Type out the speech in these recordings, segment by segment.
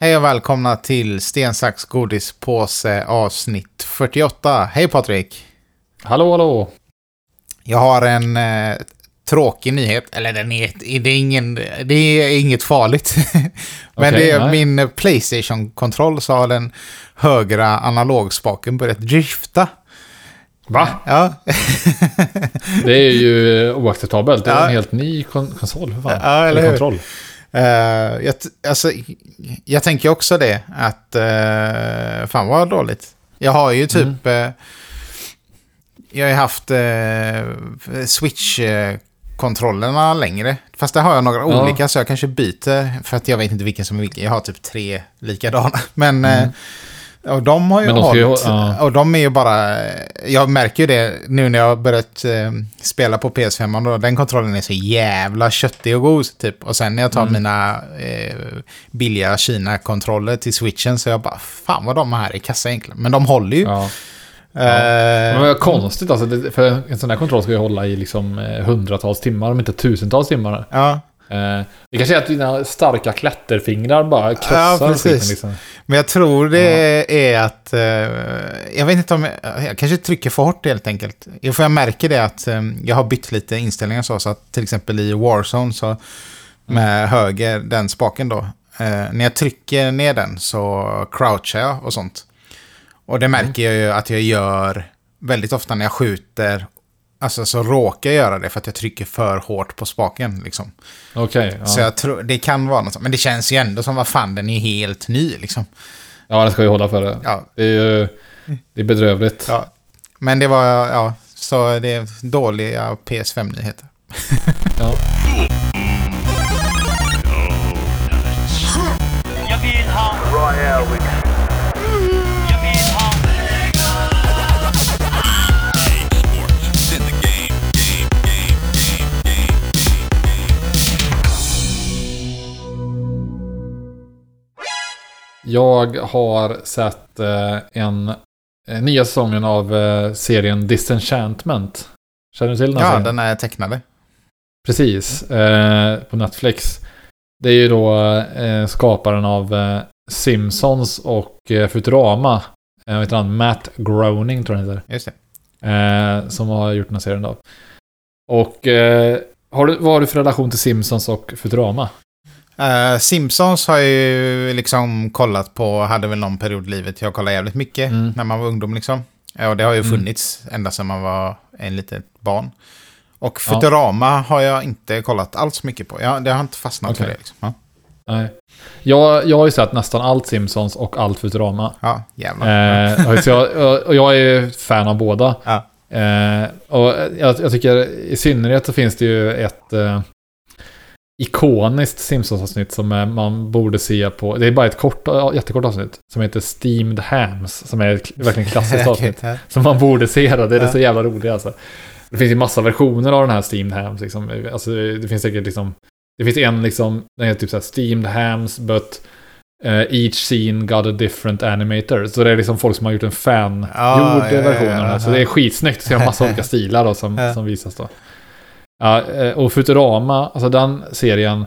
Hej och välkomna till Sten, sax, godispåse avsnitt 48. Hej Patrik! Hallå, hallå! Jag har en eh, tråkig nyhet. Eller den är, det, är ingen, det är inget farligt. Men Okej, det är nej. min Playstation-kontroll så har den högra analogspaken börjat drifta. Va? Ja, Det är ju oacceptabelt. Det är Ja. en helt ny kon konsol för fan. Ja, eller hur? kontroll. Eh, jag, alltså, jag tänker också det, att uh, fan vad dåligt. Jag har ju typ... Mm. eh, jag har ju haft uh, Switch-kontrollerna längre. Fast där har jag några Ja. olika, så jag kanske byter. För att jag vet inte vilken som är vilken. Jag har typ tre likadana. Men... eh, och de har ju ju hållit. ha- ja. Och de är ju bara... Jag märker ju det nu när jag har börjat eh, spela på PS5. Då, den kontrollen är så jävla köttig och god. Typ. Och sen när jag tar Mm. mina eh, billiga Kina-kontroller till switchen så jag bara, fan vad de här är kassa egentligen. Men de håller ju. Ja. Eh, Men vad konstigt alltså. För en sån här kontroll ska ju hålla i liksom eh, hundratals timmar, om inte tusentals timmar. ja. Eh, det kanske är att dina starka klätterfingrar bara krossar precis. skiten liksom. Men jag tror det är att... Eh, jag vet inte om... Jag, jag kanske trycker för hårt helt enkelt. Jag- För jag märker det att eh, jag har bytt lite inställningar så, så att till exempel i Warzone så med höger, den spaken då. Eh, när jag trycker ner den så crouchar jag och sånt. Och det märker jag ju att jag gör väldigt ofta när jag skjuter. Alltså så råkar jag göra det för att jag trycker för hårt på spaken liksom. Okej. ja. Så jag tror, det kan vara något sånt. Men det känns ju ändå som, vad fan, den är helt ny liksom. ja, den ska ju hålla för det. Ja, Det är ju det är bedrövligt. ja. Men det var, ja, så det är dåliga PS5-nyheter. Ja. Jag har sett eh, en eh, nya säsongen av eh, serien Disenchantment. Känner du till den Ja, serien? den är tecknade. Precis, på Netflix. Det är ju då skaparen av Simpsons och Futurama. Vad heter han? Matt Groening tror jag han heter. Just det. Som har gjort den här serien då. Och har du, vad har du för relation till Simpsons och Futurama? Eh, Simpsons har jag ju liksom kollat på, hade väl någon period i livet jag kollade jävligt mycket Mm. när man var ungdom liksom. Ja, det har ju Mm. funnits ända sedan man var en litet barn. Och Ja. Futurama har jag inte kollat alls mycket på. Jag, det har inte fastnat för Okej. det liksom. Ja, Nej. Jag, jag har ju sett nästan allt Simpsons och allt Futurama. ja jävlar. Eh, och jag, och jag är fan av båda. Ja. Eh, och jag, jag tycker i synnerhet så finns det ju ett eh, ikoniskt Simpsons-avsnitt som eh, man borde se på. Det är bara ett kort, jättekort avsnitt som heter Steamed Hams. Som är ett verkligen klassiskt avsnitt. Som man borde se då. Det är så jävla roligt alltså. Det finns ju massa versioner av den här Steamed Hams. Liksom. Alltså, det finns säkert liksom... Det finns en liksom, den heter typ såhär Steamed Hams, but eh, each scene got a different animator. Så det är liksom folk som har gjort en fan Ja, gjord ja, version av ja, den. ja. Så det är skitsnyggt. Så är en massa olika stilar då som, som visas då. Ja, eh, och Futurama, alltså den serien.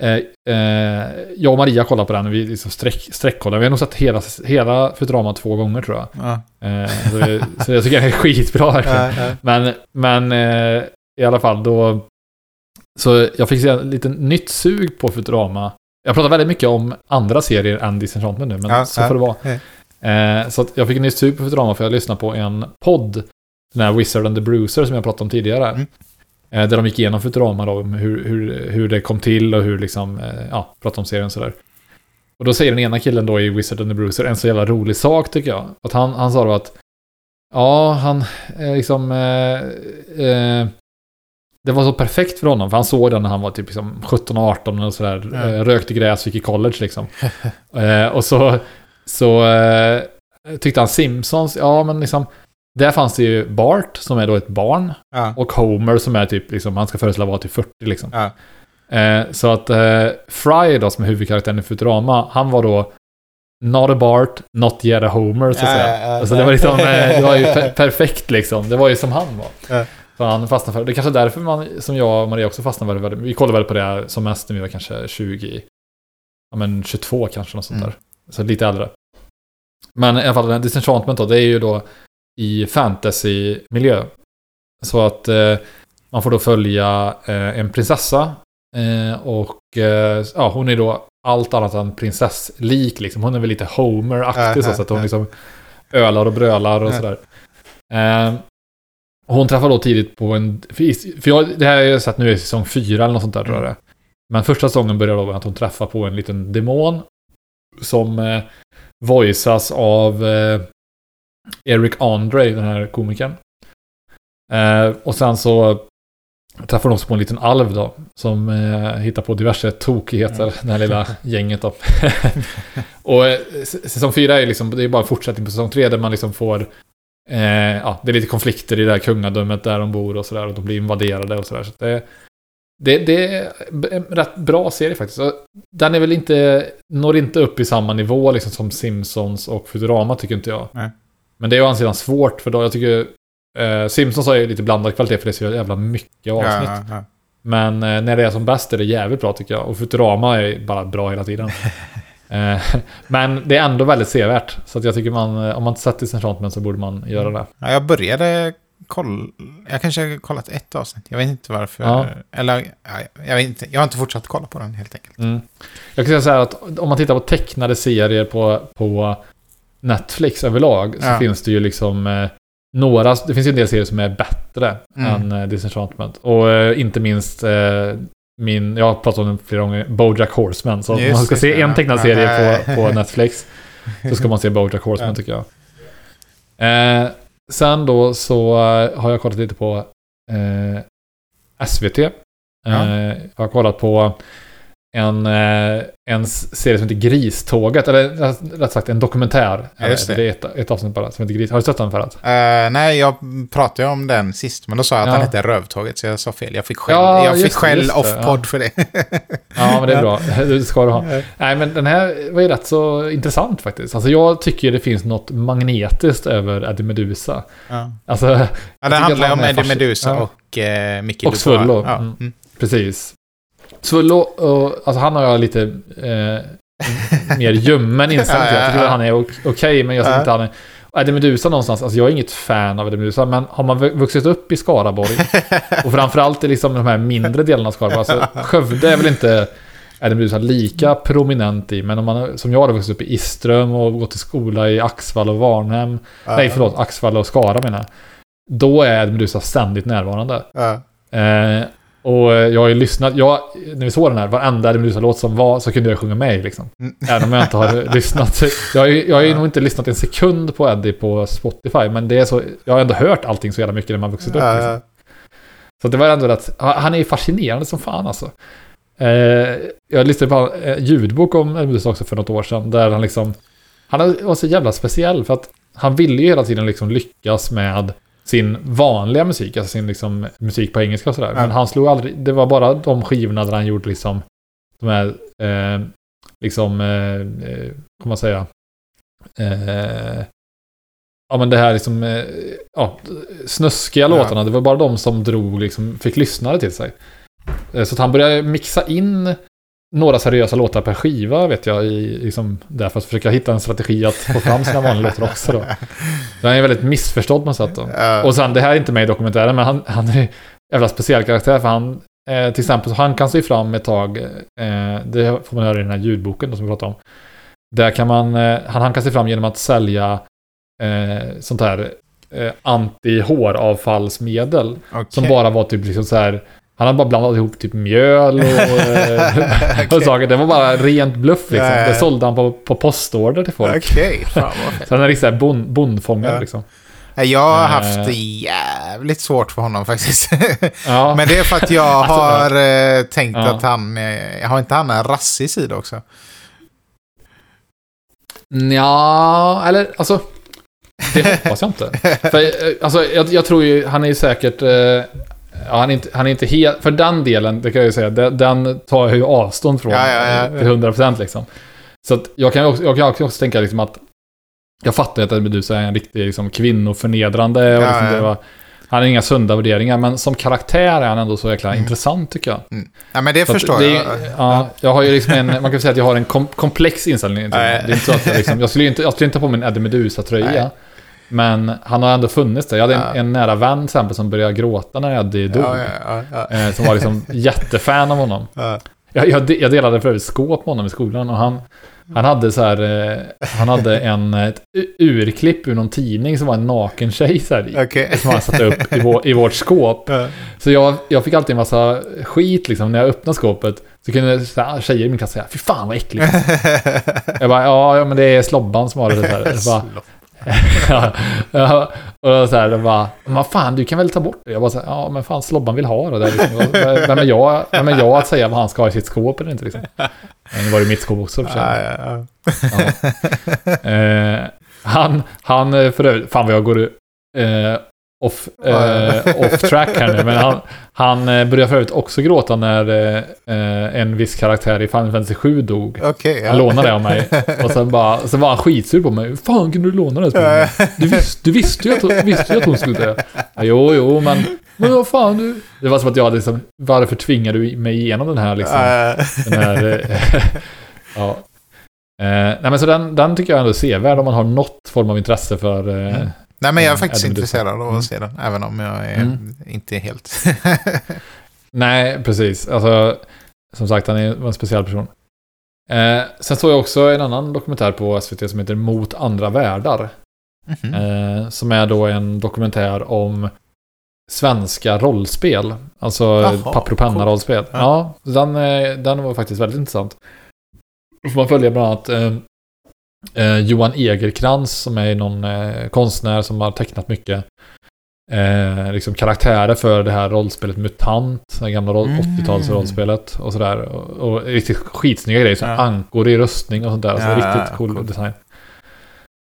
Eh, eh, jag och Maria kollar på den och vi liksom sträck, sträckkollar. Vi har nog sett hela, hela Futurama två gånger tror jag. Ja. Eh, så, det, så jag tycker den är skitbra verkligen. Ja, ja. Men, men i alla fall då... Så jag fick se en liten nytt sug på Futurama. Jag pratar väldigt mycket om andra serier än Disenchantment nu, men så får det vara. Så jag fick en nytt sug på Futurama för jag lyssnade på en podd. Den här Wizard and the Bruiser som jag pratade om tidigare. Mm. Eh, där de gick igenom Futurama då, om hur, hur, hur det kom till och hur liksom, eh, ja, pratade om serien sådär. Och då säger den ena killen då i Wizard and the Bruiser en så jävla rolig sak tycker jag. Att han, han sa då att Ja, han eh, liksom... Det var så perfekt för honom, för han såg den när han var typ liksom 17-18 och sådär. Eh, rökte gräs, gick i college liksom. och så, så tyckte han Simpsons, ja men liksom... Där fanns det ju Bart, som är då ett barn. Ja. Och Homer som är typ, liksom, han ska föreställa vara typ 40 liksom. Ja. Eh, så att eh, Fry då, som är huvudkaraktären i Futurama, han var då Not a Bart, not yet a Homer, så att Ja, säga. alltså det var liksom, eh, det var ju per perfekt liksom. Det var ju som han var. Så han fastnade för det. Är kanske är därför man, som jag och Maria också fastnade väldigt, Vi kollade väl på det som mest när vi var kanske 20, ja men 22 kanske, något sånt Mm. där. Så lite äldre. Men i alla fall, Disenchantment då, det är ju då i fantasy-miljö. Så att eh, man får då följa eh, en prinsessa. Eh, och eh, ja, hon är då allt annat än prinsesslik liksom. Hon är väl lite Homer-aktig så, så att hon liksom ölar och brölar och sådär. Eh, hon träffar då tidigt på en... För jag, det här har jag sett nu i säsong fyra eller något sånt där tror jag det. Men första säsongen börjar då med att hon träffar på en liten demon. Som eh, voiceas av Eric Andre, den här komikern. Eh, och sen så träffar hon också på en liten alv då. Som eh, hittar på diverse tokigheter, Mm. det här lilla gänget då. och eh, säsong fyra är liksom, det är bara en fortsättning på säsong tre där man liksom får Eh, ja, det är lite konflikter i det här kungadömet där de bor och sådär. Och de blir invaderade och sådär. Så det, det, det är en rätt bra serie faktiskt. Den är väl inte, når inte upp i samma nivå liksom som Simpsons och Futurama tycker inte jag. Nej. Men det är å andra sidan svårt för då, jag tycker eh, Simpsons har ju lite blandad kvalitet för det är så jävla mycket avsnitt. Ja, ja, Men eh, när det är som bäst är det jävligt bra tycker jag. Och Futurama är bara bra hela tiden. eh, men det är ändå väldigt sevärt. Så att jag tycker man, eh, om man inte sett Disenchantment så borde man göra det. ja. Jag började kolla... Jag kanske har kollat ett avsnitt. Jag vet inte varför. Ja. Eller, ja, jag, vet inte. jag har inte fortsatt kolla på den helt enkelt. Mm. Jag kan säga så här att om man tittar på tecknade serier på, på Netflix överlag så Ja. finns det ju liksom eh, några, det finns ju en del serier som är bättre Mm. än eh, Disenchantment. Och eh, inte minst eh, min, jag har pratat om den flera gånger, Bojack Horseman. Så om man ska se en tecknad serie på, på. Netflix så ska man se Bojack Horseman tycker jag. Eh, sen då så eh, har jag kollat lite på SVT. Ja. Jag har kollat på en, eh, en serie som heter Griståget, eller rätt- sagt en dokumentär. Ja, just det. det är ett, ett avsnitt bara som heter Gris. Har du sett den förut? Eh, nej, jag pratade om den sist, men då sa jag att Ja. han hette Rövtåget, så jag sa fel. Jag fick skäll, Ja, jag fick det, off-podd för det. Ja, men det är bra. Det ska du ha. Nej, men den här var ju rätt så intressant faktiskt. Alltså jag tycker det finns något magnetiskt över Eddie Medusa. ja. Alltså, Ja, den handlar om Eddie Medusa ja. och uh, Micke Och. Svullo. Ja. Mm. Mm. precis. Och, alltså han har jag lite eh, mer ljummen inställning till. Jag tycker att han är ok- okej, men jag tycker inte han är... Eddie Medusa någonstans, alltså jag är inget fan av Eddie Medusa, men har man vu- vuxit upp i Skaraborg, och framförallt i liksom de här mindre delarna av Skaraborg, alltså Skövde är väl inte Eddie Medusa lika prominent i, men om man, som jag har vuxit upp i Iström och gått i skola i Axvall och Varnhem, Ja. nej förlåt, Axvall och Skara menar jag, då är Eddie Medusa ständigt närvarande. Ja. Eh, och jag har ju lyssnat, jag, när vi såg den här, varenda Eddie Meduza-låt som var så kunde jag sjunga med liksom. Mm. Även om jag inte har lyssnat. Jag har ju, jag har ju nog inte lyssnat en sekund på Eddie på Spotify, men det är så, jag har ändå hört allting så jävla mycket när man vuxit upp. Liksom. Så det var ändå rätt, han är ju fascinerande som fan alltså. Eh, jag lyssnade på en eh, ljudbok om Meduza också för något år sedan, där han liksom, han var så jävla speciell för att han ville ju hela tiden liksom lyckas med sin vanliga musik, alltså sin liksom musik på engelska och sådär. Men han slog aldrig, det var bara de skivorna där han gjorde liksom de här, eh, liksom, eh, eh, kan man säga, eh, ja men det här liksom, eh, ja, snuskiga Ja. låtarna, det var bara de som drog liksom, fick lyssnare till sig. Eh, Så att han började mixa in några seriösa låtar per skiva vet jag, i, liksom, där för att försöka hitta en strategi att få fram sina vanliga låtar också då. Så han är väldigt missförstådd på något sätt då. Och sen, det här är inte med i dokumentären, men han, han är en jävla speciell karaktär för han, eh, till exempel, han kan se fram ett tag, eh, det får man höra i den här ljudboken då, som vi pratade om. Där kan man, eh, han, han kan se fram genom att sälja eh, sånt här eh, anti-håravfallsmedel. Okej. Som bara var typ liksom så här, han hade bara blandat ihop typ mjöl och, eh, och saker. Det var bara rent bluff liksom. Det sålde han på, på postorder till folk. Okej, fett. Så han är riktigt så här bond, bondfångare Ja. liksom. Jag har Eh. haft det jävligt svårt för honom faktiskt. Ja. Men det är för att jag Alltså, har eh, tänkt Ja. att han... Har inte han en rassig sida också? Ja, eller alltså... Det hoppas jag inte. För, alltså, jag, jag tror ju, han är ju säkert... Eh, ja, han, är inte, han är inte helt... För den delen, det kan jag ju säga, den, den tar jag ju avstånd från. Ja, ja, ja. Till 100% liksom. Så att jag kan också, jag kan också tänka liksom att... Jag fattar att Medusa är en riktig liksom, kvinnoförnedrande och Ja, liksom, det var han har inga sunda värderingar, men som karaktär är han ändå så jäkla Mm. intressant tycker jag. Ja, men det Så förstår det, jag. Ja, jag har ju liksom en, man kan säga att jag har en kom, komplex inställning till det. Är inte så att jag liksom, jag skulle ju inte, jag skulle inte ta på min Eddie Meduza-tröja. Men han har ändå funnits där. Jag hade en, Ja. en nära vän till exempel som började gråta när Eddie dog. Ja, ja. Eh, som var liksom jättefan av honom. Ja. Jag, jag, jag delade för övrigt skåp med honom i skolan och han, han hade så här, eh, han hade en, ett u- urklipp ur någon tidning som var en naken tjej så här, i. Okej. Som han satte upp i, vår, i vårt skåp. Ja. Så jag, jag fick alltid en massa skit liksom när jag öppnade skåpet. Så kunde så här, tjejer i min klass säga Fy fan vad äckligt. jag bara ja, men det är Slobban som har det bara, ja, och så här, det bara, vad fan du kan väl ta bort det? Jag bara så här, ja men fan Slobban vill ha det där liksom. Vem är jag, vem är jag att säga vad han ska ha i sitt skåp eller inte liksom? Men det var ju mitt skåp också för sig. Ja, ja, ja. Ja. Eh, han, han eh, för övrigt, fan vad jag går eh, off, eh, off track här nu, men han, han eh, började för övrigt också gråta när eh, eh, en viss karaktär i Final Fantasy 7 dog. Okej. ja. Han lånade det av mig. Och sen, bara, så var han skitsur på mig. Fan kunde du låna det spelet? Du, vis, du visste ju att, visste ju att hon skulle dö. Ja, jo, jo, men... Men vad fan du... Det var som att jag liksom... Varför tvingar du mig igenom den här liksom... Den här... eh, ja. Eh, nej men så den, den tycker jag ändå är sevärd om man har något form av intresse för... Eh, Mm. Nej, men jag är Mm, faktiskt intresserad av Mm. att se den. Även om jag är Mm. inte helt... Nej, precis. Alltså, som sagt, han är en speciell person. Eh, sen såg jag också en annan dokumentär på SVT som heter Mot andra världar. Mhm. Eh, som är då en dokumentär om svenska rollspel. Alltså Jaha, papper och penna-rollspel. Ja. Ja, den, eh, den var faktiskt väldigt intressant. Då får man följa bland annat eh, eh, Johan Egerkrans som är någon eh, konstnär som har tecknat mycket. Eh, liksom karaktärer för det här rollspelet MUTANT, det gamla Mm. 80-tals rollspelet och sådär. Och, och riktigt skitsnygga grejer, så Ja. ankor i rustning och sånt där. Så Ja, riktigt ja, cool coolt. design.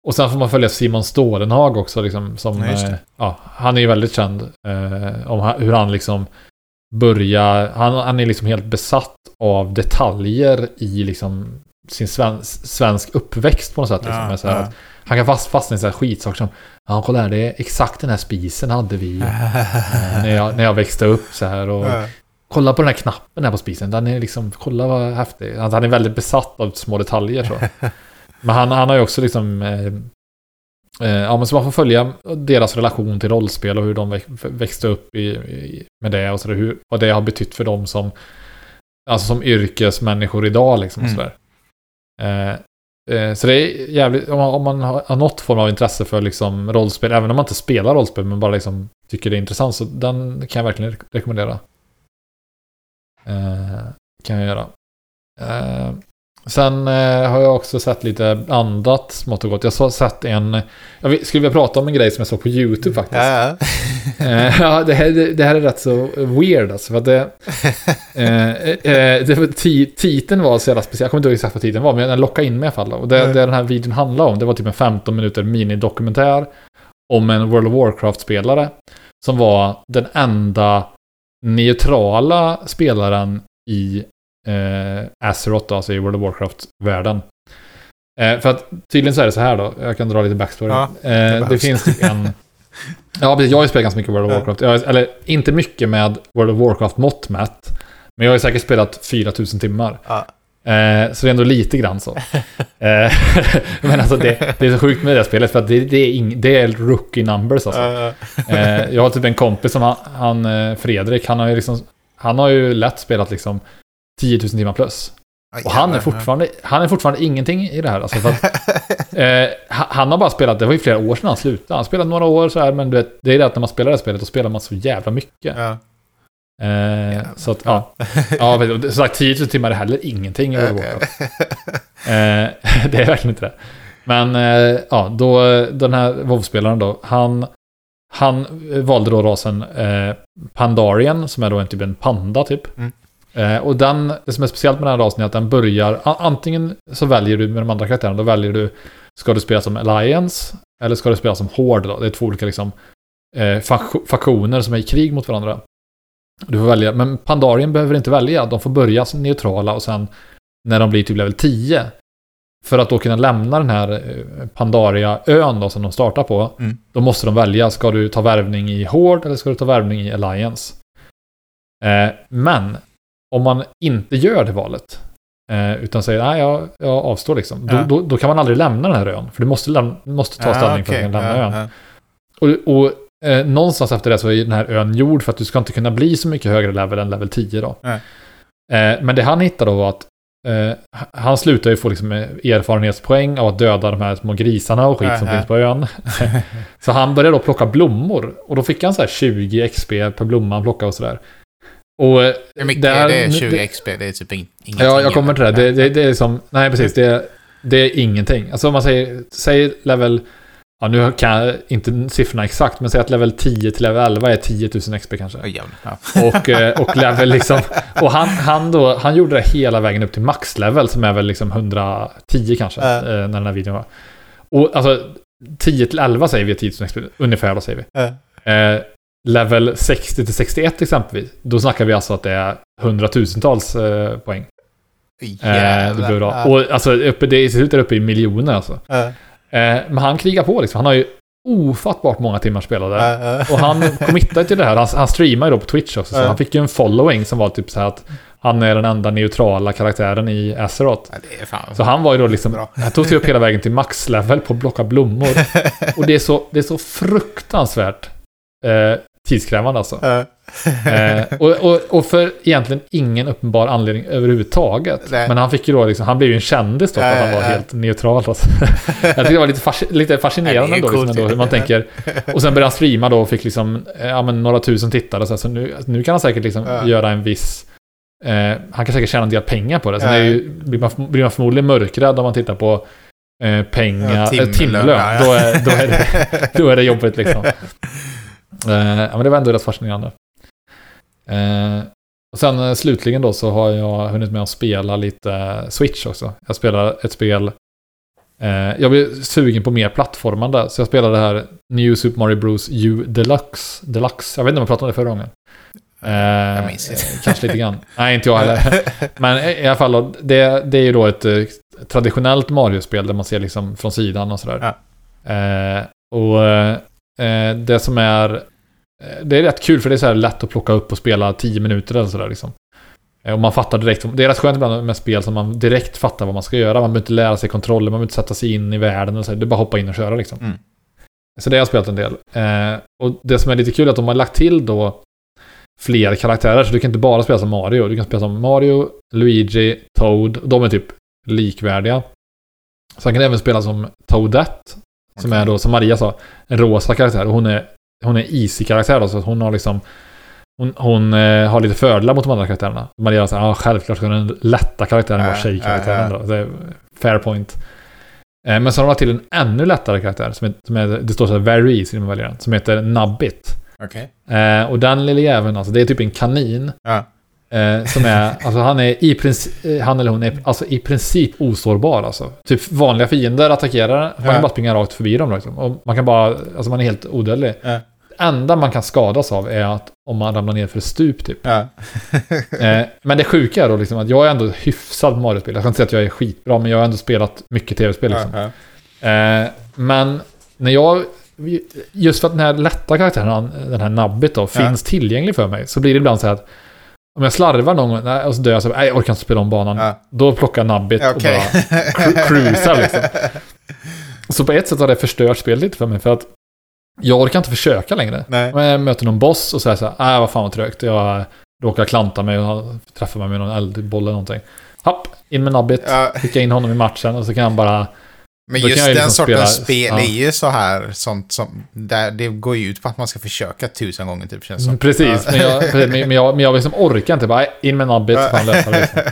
Och sen får man följa Simon Stålenhag också, liksom, som, Ja, eh, ja, han är ju väldigt känd eh, om hur han liksom börjar, han, han är liksom helt besatt av detaljer i liksom sin svensk, svensk uppväxt på något sätt. Liksom, Ja, så här, ja. han kan fast, fastna i så här skitsaker som, ja kolla här, det är exakt den här spisen hade vi eh, när, jag, när jag växte upp så här. Och. Kolla på den här knappen här på spisen. Den är liksom, kolla vad häftig. Alltså, han är väldigt besatt av små detaljer så. Men han, han har ju också liksom... Eh, eh, ja, men så man får följa deras relation till rollspel och hur de väx, växte upp i, i, med det och så där, hur, vad det har betytt för dem som... Alltså som yrkesmänniskor idag liksom och Mm. sådär. Eh, eh, så det är jävligt, om man, om man har, något form av intresse för liksom rollspel, även om man inte spelar rollspel men bara liksom tycker det är intressant, så den kan jag verkligen rekommendera. Eh, kan jag göra. Eh, Eh, sen eh, har jag också sett lite annat smått och gott. Jag har sett en... Jag skulle vilja prata om en grej som jag såg på YouTube faktiskt. Ja, ja. Eh, ja, det här, det, det här är rätt så weird alltså. För att det, eh, eh, det var, ti, titeln var så jävla speciell. Jag kommer inte ihåg exakt vad titeln var, men den lockade in mig i alla fall. Och det, Mm. det den här videon handlade om, det var typ en 15 minuter minidokumentär om en World of Warcraft-spelare. Som var den enda neutrala spelaren i eh, Azeroth, alltså i World of Warcraft-världen. Eh, för att tydligen så är det så här då, jag kan dra lite backstory. Ja, eh, det finns typ en... Ja, precis, jag har ju spelat ganska mycket World of. Warcraft. Jag, eller inte mycket med World of Warcraft mått mätt. Men jag har ju säkert spelat 4000 timmar. Ja. Eh, så det är ändå lite grann så. eh, men alltså det, det är så sjukt med det här spelet för att det, det, är, ing, det är rookie numbers alltså. Eh, jag har typ en kompis som han, han eh, Fredrik, han har ju liksom, han har ju lätt spelat liksom 10 000 timmar plus. Och han är fortfarande, han är fortfarande ingenting i det här. Alltså att, eh, ha- han har bara spelat, det var ju flera år sedan han slutade. Han spelade några år så här, men vet, det är det att när man spelar det här spelet, då spelar man så jävla mycket. Ja. Eh, så att, ja. ja men, som sagt, 10 000 timmar är heller ingenting i World of Warcraft. Det är verkligen inte det. Men eh, ja, då den här WoW-spelaren då, han, han valde då rasen eh, Pandarian, som är då en typ en panda typ. Mm. Eh, och den, det som är speciellt med den här rasen är att den börjar, antingen så väljer du med de andra karaktärerna, då väljer du, ska du spela som Alliance, eller ska du spela som Horde då? Det är två olika liksom eh, fak- faktioner som är i krig mot varandra. Du får välja, men Pandarian behöver inte välja, de får börja som neutrala och sen när de blir typ level 10 för att då kunna lämna den här eh, Pandaria-ön då som de startar på, Mm. då måste de välja, ska du ta värvning i Horde eller ska du ta värvning i Alliance? Eh, men om man inte gör det valet, eh, utan säger nej, jag, jag avstår liksom, då, Ja. då, då kan man aldrig lämna den här ön, för du måste, läm- måste ta ställning för att lämna ön. Ja, ja. Och, och eh, någonstans efter det så är den här ön gjord för att du ska inte kunna bli så mycket högre level än level 10 då. Eh, men det han hittade då var att eh, han slutar ju få liksom eh, erfarenhetspoäng av att döda de här små grisarna och skit som Aha. finns på ön. så han började då plocka blommor. Och då fick han så här 20 XP per blomma han plockade och sådär. Och eh, Hur mycket det är här- det? 20 det- XP? Det är typ in- ingenting. Ja, jag kommer till det. Det, det, det är som... Nej, precis. Det, det är ingenting. Alltså om man säger, säger level... Ja, nu kan jag inte siffrorna exakt, men säg att level 10 till level 11 är 10 000 XP kanske. Jävlar. Ja. Och, eh, och level liksom... Och han, han, då, han gjorde det hela vägen upp till maxlevel som är väl liksom 110 kanske, eh, när den här videon var. Och alltså 10 till 11 säger vi är 10 000 XP, ungefär då säger vi. Ja. Eh, level 60 till 61 exempelvis, då snackar vi alltså att det är hundratusentals eh, poäng. Eh, det Jävlar. blir bra. Ja. Och alltså, uppe, det ser ut där uppe i miljoner alltså. Ja, Eh, men han krigar på liksom. Han har ju ofattbart många timmar spelade. ja, ja. Och han committade till det här. Han, han streamar ju då på Twitch också. Så han fick ju en following som var typ så här att han är den enda neutrala karaktären i Azeroth. Ja, det är fan Så han var ju då liksom... bra. Han tog sig upp hela vägen till maxlevel på att blocka blommor. Och det är så, det är så fruktansvärt eh, tidskrävande alltså. Eh, och, och, och för egentligen ingen uppenbar anledning överhuvudtaget. Nej. Men han fick ju då liksom, han blev ju en kändis då för att han var helt neutral. Alltså. Jag tyckte det var lite, fasci- lite fascinerande Ja, det är då, liksom, ändå, hur man tänker. Och sen började han streama då och fick liksom, eh, ja men några tusen tittare. Så, här, så nu, nu kan han säkert liksom Ja. göra en viss, eh, han kan säkert tjäna en del pengar på det. Sen är ju, blir, man, blir man förmodligen mörkrädd om man tittar på eh, pengar, Ja, timlön. timlön, timlön. ja, ja. Då, är, då, är det, då är det jobbigt liksom. Eh, ja, men det var ändå rätt fascinerande. Eh, och sen eh, slutligen då så har jag hunnit med att spela lite Switch också. Jag spelar ett spel... Jag blev sugen på mer plattformande, så jag spelade det här New Super Mario Bros U Deluxe. Deluxe. Jag vet inte om jag pratade om det förra gången. Jag minns inte. Kanske lite grann. Nej, inte jag heller. Men i alla fall, det, det är ju då ett traditionellt Mario-spel där man ser liksom från sidan och sådär. Eh, och det som är... eh, Det är rätt kul för det är så här lätt att plocka upp och spela 10 minuter eller sådär liksom. Eh, Och man fattar direkt. Det är rätt skönt ibland med spel som man direkt fattar vad man ska göra. Man behöver inte lära sig kontroller, man behöver inte sätta sig in i världen och så. Det är bara att hoppa in och köra liksom. Mm. Så det har jag spelat en del. Eh, och det som är lite kul är att de har lagt till då fler karaktärer. Så du kan inte bara spela som Mario. Du kan spela som Mario, Luigi, Toad. De är typ likvärdiga. Sen kan du även spela som Toadette. Som är då, som Maria sa, en rosa karaktär. Och hon är, hon är easy-karaktär då, så att hon har liksom... Hon, hon eh, har lite fördelar mot de andra karaktärerna. Maria säger ja självklart ska den lätta karaktären vara tjejkaraktären ja, då. Det är fair point. Eh, men så har de lagt till en ännu lättare karaktär. Som är, som är, det står så här very easy när man väljer den. Som heter Nubbit. Okej. Eh, och den lille jäveln, alltså det är typ en kanin. Ja. Eh, som är, alltså han är i princip, eh, han eller hon är alltså i princip osårbar alltså. Typ vanliga fiender attackerar, man Ja. kan bara spinga rakt förbi dem liksom. Och man kan bara, alltså man är helt odödlig. Ja. Enda man kan skadas av är att om man ramlar ner för ett stup typ. Ja. Eh, men det sjuka är då liksom att jag är ändå hyfsad på Mario-spel. Jag kan inte säga att jag är skitbra, men jag har ändå spelat mycket tv-spel liksom. Ja, ja. Eh, men när jag... Just för att den här lätta karaktären, den här nabbit då, finns tillgänglig för mig. Så blir det ibland så här att om jag slarvar någon gång och så dör jag så nej, jag orkar inte spela om banan. Då plockar jag nabbit och bara cru- cruisar liksom. Så på ett sätt har det förstört spelet lite för mig. För att jag orkar inte försöka längre. Nej. Om jag möter någon boss och säger så här, nej vad fan vad trögt. Jag råkar klanta mig och träffar mig med någon eldboll eller någonting. Hopp, in med nabbit. Ja. Skicka in honom i matchen och så kan han bara Men just den liksom sortens spel ja. är ju så här, sånt som, där det går ju ut på att man ska försöka tusen gånger typ känns som. Mm, Precis, men jag, precis, men jag, men jag liksom orkar inte bara in med nabbet så får han lösa det. Liksom.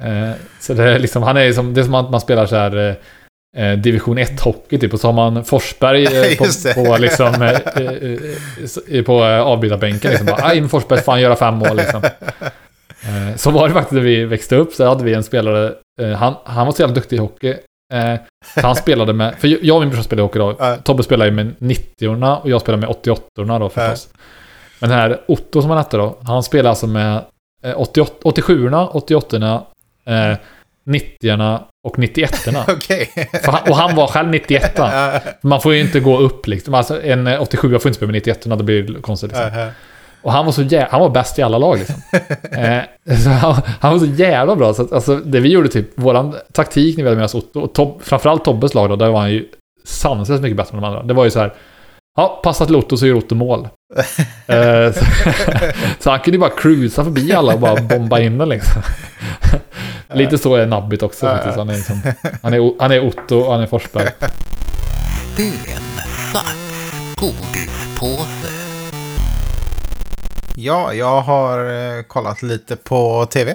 Eh, så det är liksom, han är som, det är som att man spelar så här eh, division 1-hockey typ och så har man Forsberg eh, på, på liksom eh, eh, eh, på eh, avbytarbänken liksom. Bara, "Ah, in med Forsberg, fan göra fem mål liksom. Så var det faktiskt när vi växte upp så hade vi en spelare, han, han var så jävla duktig i hockey. Så han spelade med, för jag och min brorsa spelade hockey då. Tobbe spelade ju med 90-orna och jag spelade med 88-orna då förstås. Men den här Otto som han hette då, han spelade alltså med eh, 88, 87-orna, 88-orna, eh, 90 och 91 Okej. För han- Och han var själv 91 Ja, Man får ju inte gå upp liksom. Alltså en 87 får inte spela med 91 då blir det konstigt. Liksom. ja. Och han var så jä- han var bäst i alla lag liksom. eh, så han, han var så jävla bra. Så att, alltså, det vi gjorde typ, våran taktik när vi hade med oss Otto, och Tob, framförallt Tobbes lag då, där var han ju sanslöst mycket bättre än de andra. Det var ju så här, ja, passa till Otto så gör Otto mål. eh, så, så han kunde ju bara cruisa förbi alla och bara bomba in den liksom. Lite så är Nabbit också faktiskt. Han är, liksom, han är, han är Otto och han är Forsberg. Ja, jag har eh, kollat lite på tv.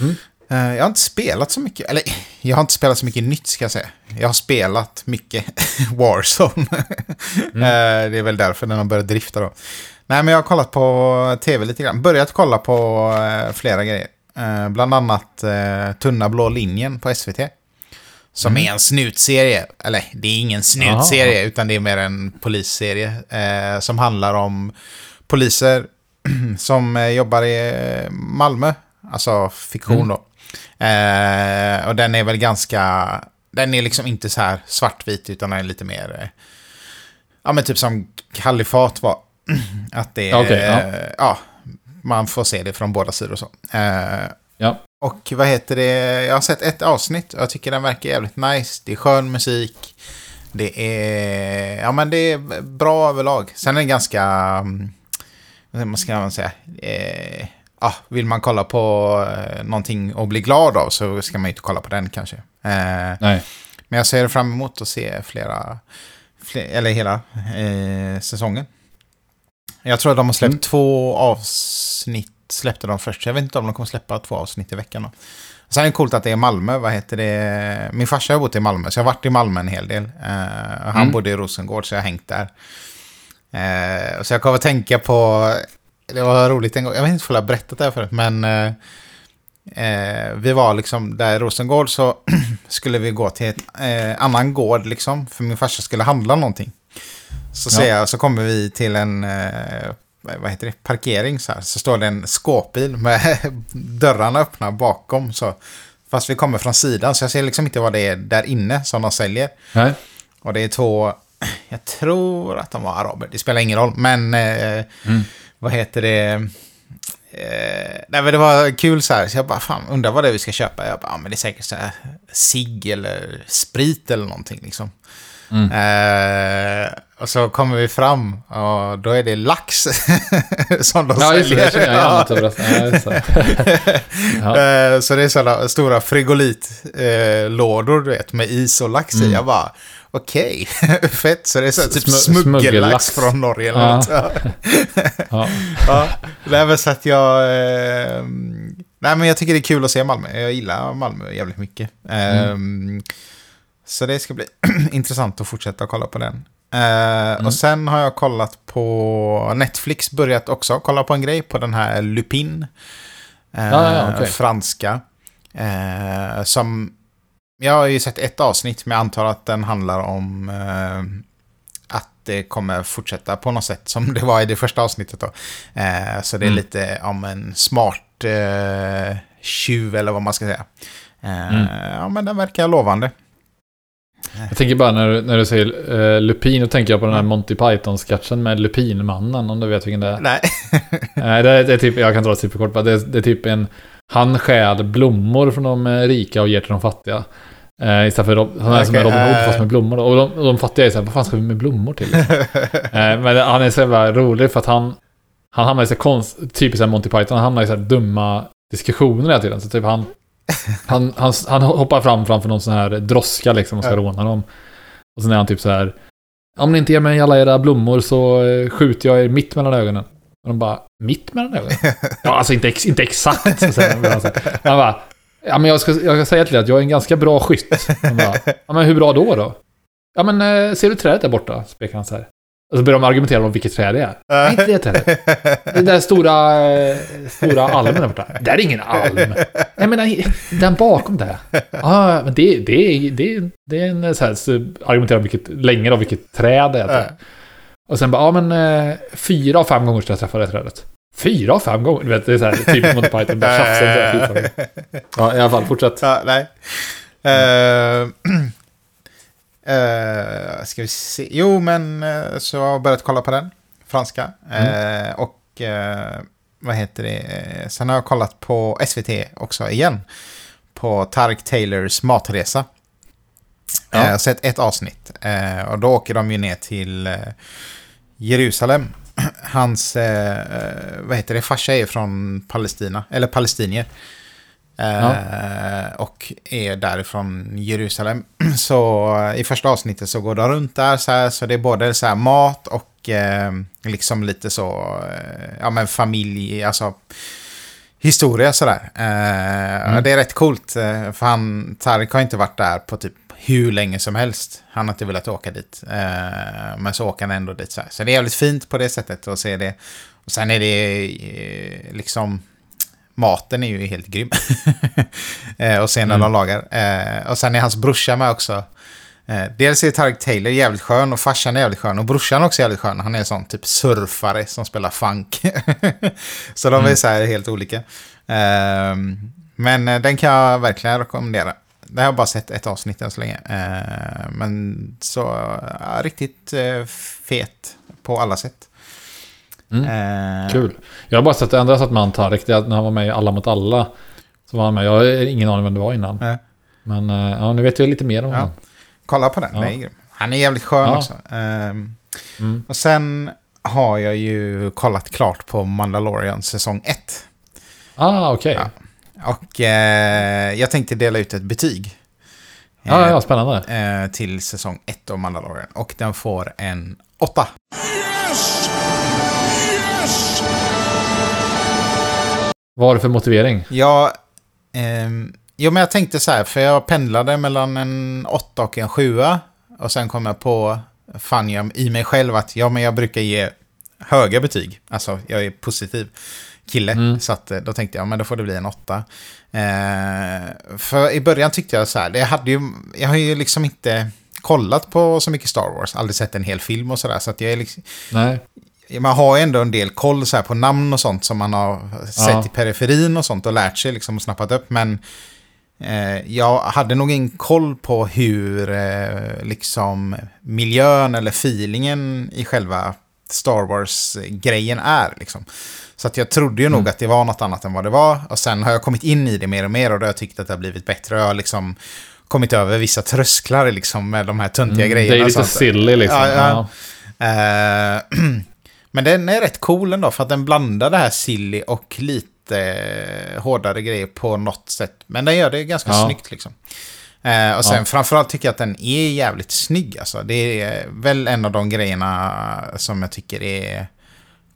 Mm. Eh, jag har inte spelat så mycket, eller jag har inte spelat så mycket nytt ska jag säga. Jag har spelat mycket Warzone. Eh, det är väl därför den har börjat drifta då. Nej, men jag har kollat på tv lite grann. Börjat kolla på eh, flera grejer. Eh, bland annat Tunna blå linjen på SVT. Som är en snutserie. Eller, det är ingen snutserie, utan det är mer en polisserie. Eh, som handlar om poliser som jobbar i Malmö. Alltså fiktion då. Eh, och den är väl ganska... Den är liksom inte så här svartvit, utan den är lite mer... Eh, ja, men typ som Kalifat var. Att det är... Okej, ja. eh, ja, man får se det från båda sidor och så. Eh, Ja. och vad heter det? Jag har sett ett avsnitt och jag tycker den verkar jävligt nice. Det är skön musik. Det är... Ja, men det är bra överlag. Sen är det ganska... mm, Vad ska man säga? Ja, vill man kolla på eh, någonting och bli glad av så ska man inte kolla på den kanske. Eh, Nej. men jag ser fram emot att se flera... fler, eller hela eh, säsongen. Jag tror att de har släppt Mm. två avsnitt. Släppte de först. Jag vet inte om de kommer släppa två avsnitt i veckan. Då. Sen är det coolt att det är Malmö. Vad heter det? Min farsa har bott i Malmö, så jag har varit i Malmö en hel del. Eh, han Mm. bodde i Rosengård, så jag har hängt där. Eh, så jag kommer att tänka på... Det var roligt en gång. Jag vet inte om jag har berättat det här förut, men... Eh, eh, vi var liksom där i Rosengård så skulle vi gå till ett eh, annan gård liksom. För min farsa skulle handla någonting. Så Ja. ser jag, så kommer vi till en, eh, vad heter det, parkering så här. Så står det en skåpbil med dörrarna öppna bakom så. Fast vi kommer från sidan så jag ser liksom inte vad det är där inne som de säljer. Nej. Och det är två, jag tror att de var araber, det spelar ingen roll. Men eh, vad heter det? Eh, nej men det var kul så här, så jag bara fan undrar vad det är vi ska köpa. Jag bara, ja, men det är säkert så här cigg eller sprit eller någonting liksom. Eh, och så kommer vi fram och då är det lax som de Ja, just det. Det. Ja. Ja. Eh, Så det är sådana stora frigolitlådor, du vet, med is och lax i. Jag bara, okej, fett. Så det är så typ Smu- smuggellax från Norge eller Ja. något. Ja. Ja. Nej, så att jag... Eh, nej, men jag tycker det är kul att se Malmö. Jag gillar Malmö jävligt mycket. Eh, Så det ska bli intressant att fortsätta kolla på den. Eh, Och sen har jag kollat på Netflix, börjat också kolla på en grej på den här Lupin. Eh, Ja, ja, okej. Franska. Eh, som... Jag har ju sett ett avsnitt, men jag antar att den handlar om eh, att det kommer fortsätta på något sätt som det var i det första avsnittet. Då. Eh, så det är Mm. lite om en smart eh, tjuv eller vad man ska säga. Eh, Mm. Ja, men den verkar lovande. Jag tänker bara när, du- när du säger uh, Lupin, då tänker jag på den här Monty Python-sketchen med Lupinmannen, om du vet vilken det är. Nej. Nej, det, är- det är typ, jag kan dra det superkort, det, är, det är typ en... Han stjäl blommor från de eh, rika och ger till de fattiga. Eh, istället för Rob- han är som en Robin Hood eh. fast med blommor. Och de, och de fattiga är så här, vad fan ska vi med blommor till? Liksom? eh, men han är så jävla rolig för att han... Han hamnar i så konst, typiskt Monty Python, han hamnar i så här dumma diskussioner hela tiden. Så typ han... Han, han, han hoppar fram framför någon sån här droska liksom och ska råna dem. Och sen är han typ så här... Om ni inte ger mig alla era blommor så eh, skjuter jag er mitt mellan ögonen. Och de bara, mitt mellan ögonen? ja, alltså inte, ex, inte exakt. Så säger han, men han, bara, ja men jag ska, jag ska säga till dig att jag är en ganska bra skytt. Bara, ja men hur bra då då? Ja men eh, ser du trädet där borta? Så pekar han så här. Och så börjar de argumentera om vilket träd det är. Nej, inte det trädet. Det där stora, eh, stora almen där borta. Det är ingen alm. Jag menar, den bakom där. Ja, men det, det, det, det är en så här, så argumenterar om vilket, länge då, vilket träd det är. Och sen bara, ja men eh, fyra av fem gånger ska jag träffa det trädet. Fyra av fem gånger. Du vet, det är så här, typ Monty Python. Bara tjafsar och så här skitsamma. Ja, i alla fall. Fortsätt. Ja, nej. Uh, uh, ska vi se. Jo, men uh, så jag har börjat kolla på den. Franska. Uh, och uh, vad heter det? Sen har jag kollat på SVT också igen. På Tark Taylors matresa. Ja. Jag sett ett avsnitt. Uh, och då åker de ju ner till uh, Jerusalem. Hans, uh, vad heter det, farsa är från Palestina, eller palestinier. Eh, och är därifrån Jerusalem. Så eh, i första avsnittet så går de runt där så här, så det är både så här mat och eh, liksom lite så, eh, ja men familj, alltså historia sådär. Eh, och Det är rätt coolt, eh, för han, Tarik har inte varit där på typ hur länge som helst. Han har inte velat åka dit. Eh, men så åker han ändå dit så här. Så det är jävligt fint på det sättet att se det. Och sen är det eh, liksom maten är ju helt grym. eh, och sen när de lagar. Eh, och sen är hans brorsa med också. Eh, dels är Tarek Taylor jävligt skön och farsan är jävligt skön. Och brorsan är också jävligt skön. Han är en sån typ surfare som spelar funk. så de är så här helt olika. Eh, men den kan jag verkligen rekommendera. Det har jag bara sett ett avsnitt än så länge. Eh, men så ja, riktigt eh, fet på alla sätt. Eh, Kul. Jag har bara sett det enda jag sett med han Tarek, det är att när han var med i Alla mot alla. Så var han med. Jag har ingen aning vem det var innan. Nej. Men eh, ja, nu vet jag lite mer om Ja. honom. Kolla på den, Ja. den är grym. Han är jävligt skön Ja. också. Ehm, Mm. Och sen har jag ju kollat klart på Mandalorian säsong 1. Ah, okej. Ja. Och eh, jag tänkte dela ut ett betyg. Ja, eh, ja, spännande. eh, till säsong 1 av Mandalorian. Och den får en 8. Vad var det för motivering? Ja, ehm, jo, men jag tänkte så här, för jag pendlade mellan en 8 och en 7. Och sen kom jag på, fann jag i mig själv att ja, men jag brukar ge höga betyg. Alltså, jag är positiv kille. Så att, eh, då tänkte jag, men då får det bli en 8. Eh, för i början tyckte jag så här, det hade ju, jag har ju liksom inte kollat på så mycket Star Wars, aldrig sett en hel film och sådär. Så att jag är liksom, Nej. man har ju ändå en del koll så här på namn och sånt som man har sett Ja. i periferin och sånt och lärt sig liksom och snappat upp. Men eh, jag hade nog ingen koll på hur eh, liksom miljön eller feelingen i själva Star Wars-grejen är. Liksom. Så att jag trodde ju nog att det var något annat än vad det var. Och sen har jag kommit in i det mer och mer och då har jag tyckt att det har blivit bättre. Jag har liksom kommit över vissa trösklar liksom med de här töntiga Mm, grejerna. det är lite silly liksom. Ja, ja. Ja. Eh, men den är rätt cool ändå för att den blandar det här silly och lite hårdare grejer på något sätt. Men den gör det ganska Ja. snyggt liksom. Eh, och sen Ja. framförallt tycker jag att den är jävligt snygg alltså. Det är väl en av de grejerna som jag tycker är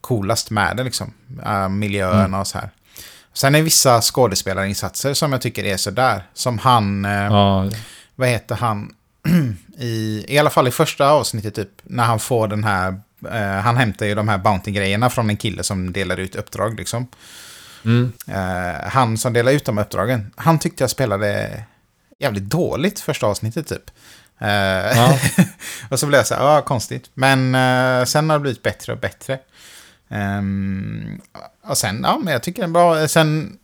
coolast med det liksom. Eh, miljöerna Mm. och så här. Sen är vissa skådespelarinsatser som jag tycker är sådär. Som han... eh, Ja. vad heter han? I, I alla fall i första avsnittet typ, när han får den här, eh, han hämtar ju de här Bounty-grejerna från en kille som delar ut uppdrag liksom. Mm. Eh, han som delar ut de uppdragen, han tyckte jag spelade jävligt dåligt första avsnittet typ. Eh, Ja. och så blev jag så här, ja konstigt. Men eh, sen har det blivit bättre och bättre. Ehm, och sen, ja men jag tycker det är bra. Sen,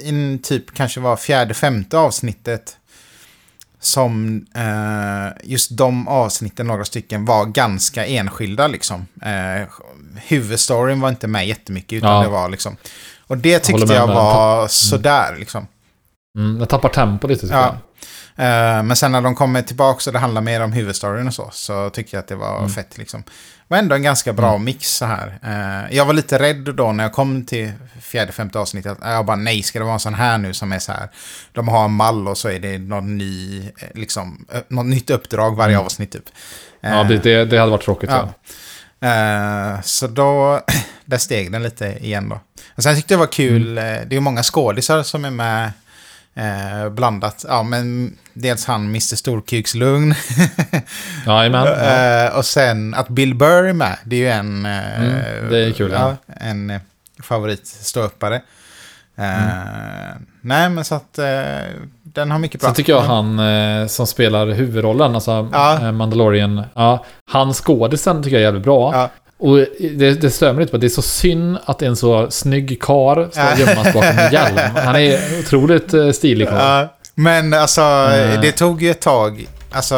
in typ kanske var fjärde, femte avsnittet som eh, just de avsnitten, några stycken, var ganska enskilda liksom. Eh, huvudstoryn var inte med jättemycket, utan Ja. det var liksom... Och det tyckte med jag om det. var sådär liksom. Mm, jag tappar tempo lite tycker Ja. Eh, men sen när de kommer tillbaka och det handlar mer om huvudstoryn och så, så tycker jag att det var Mm. fett liksom. Det var ändå en ganska bra mix så här. Eh, jag var lite rädd då när jag kom till fjärde, femte avsnittet. att Jag bara, nej, ska det vara en sån här nu som är så här. De har en mall och så är det någon ny, eh, liksom, eh, något nytt uppdrag varje Mm. avsnitt typ. Ja, Eh, det, det, det hade varit tråkigt. Ja. Eh, så då, där steg den lite igen då. Och sen tyckte jag det var kul, Mm. eh, det är ju många skådisar som är med eh, blandat. Ja, men dels han Mr Storkukslugn. Ja. Eh, och sen att Bill Burr är med, det är ju en... eh, Mm, det är kul, Ja, ja. en eh, favorit ståuppare. Eh, Mm. Nej, men så att eh, den har mycket bra. Sen tycker jag han eh, som spelar huvudrollen, alltså Ja. Mandalorian, ja, han skådisen tycker jag är jävligt bra. Ja. Och det, det stör mig lite på att det är så synd att en så snygg kar ska gömmas bakom en hjälm. Han är otroligt eh, stilig karl. Ja, men alltså, Eh. det tog ju ett tag. Alltså,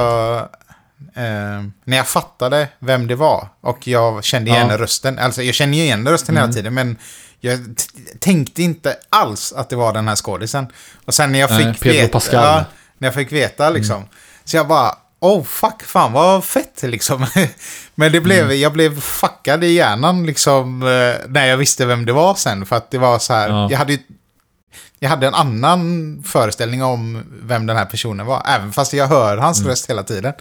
eh, när jag fattade vem det var och jag kände igen Ja. rösten. Alltså, jag känner ju igen rösten hela Mm. tiden, men jag tänkte inte alls att det var den här skådisen. Och sen när jag Nej, fick Pedro veta, Pascal. ja, när jag fick veta liksom. Så jag bara, oh fuck, fan vad fett liksom. Men det blev, jag blev fuckad i hjärnan liksom eh, när jag visste vem det var sen. För att det var så här, Ja. jag hade ju jag hade en annan föreställning om vem den här personen var. Även fast jag hör hans Mm. röst hela tiden.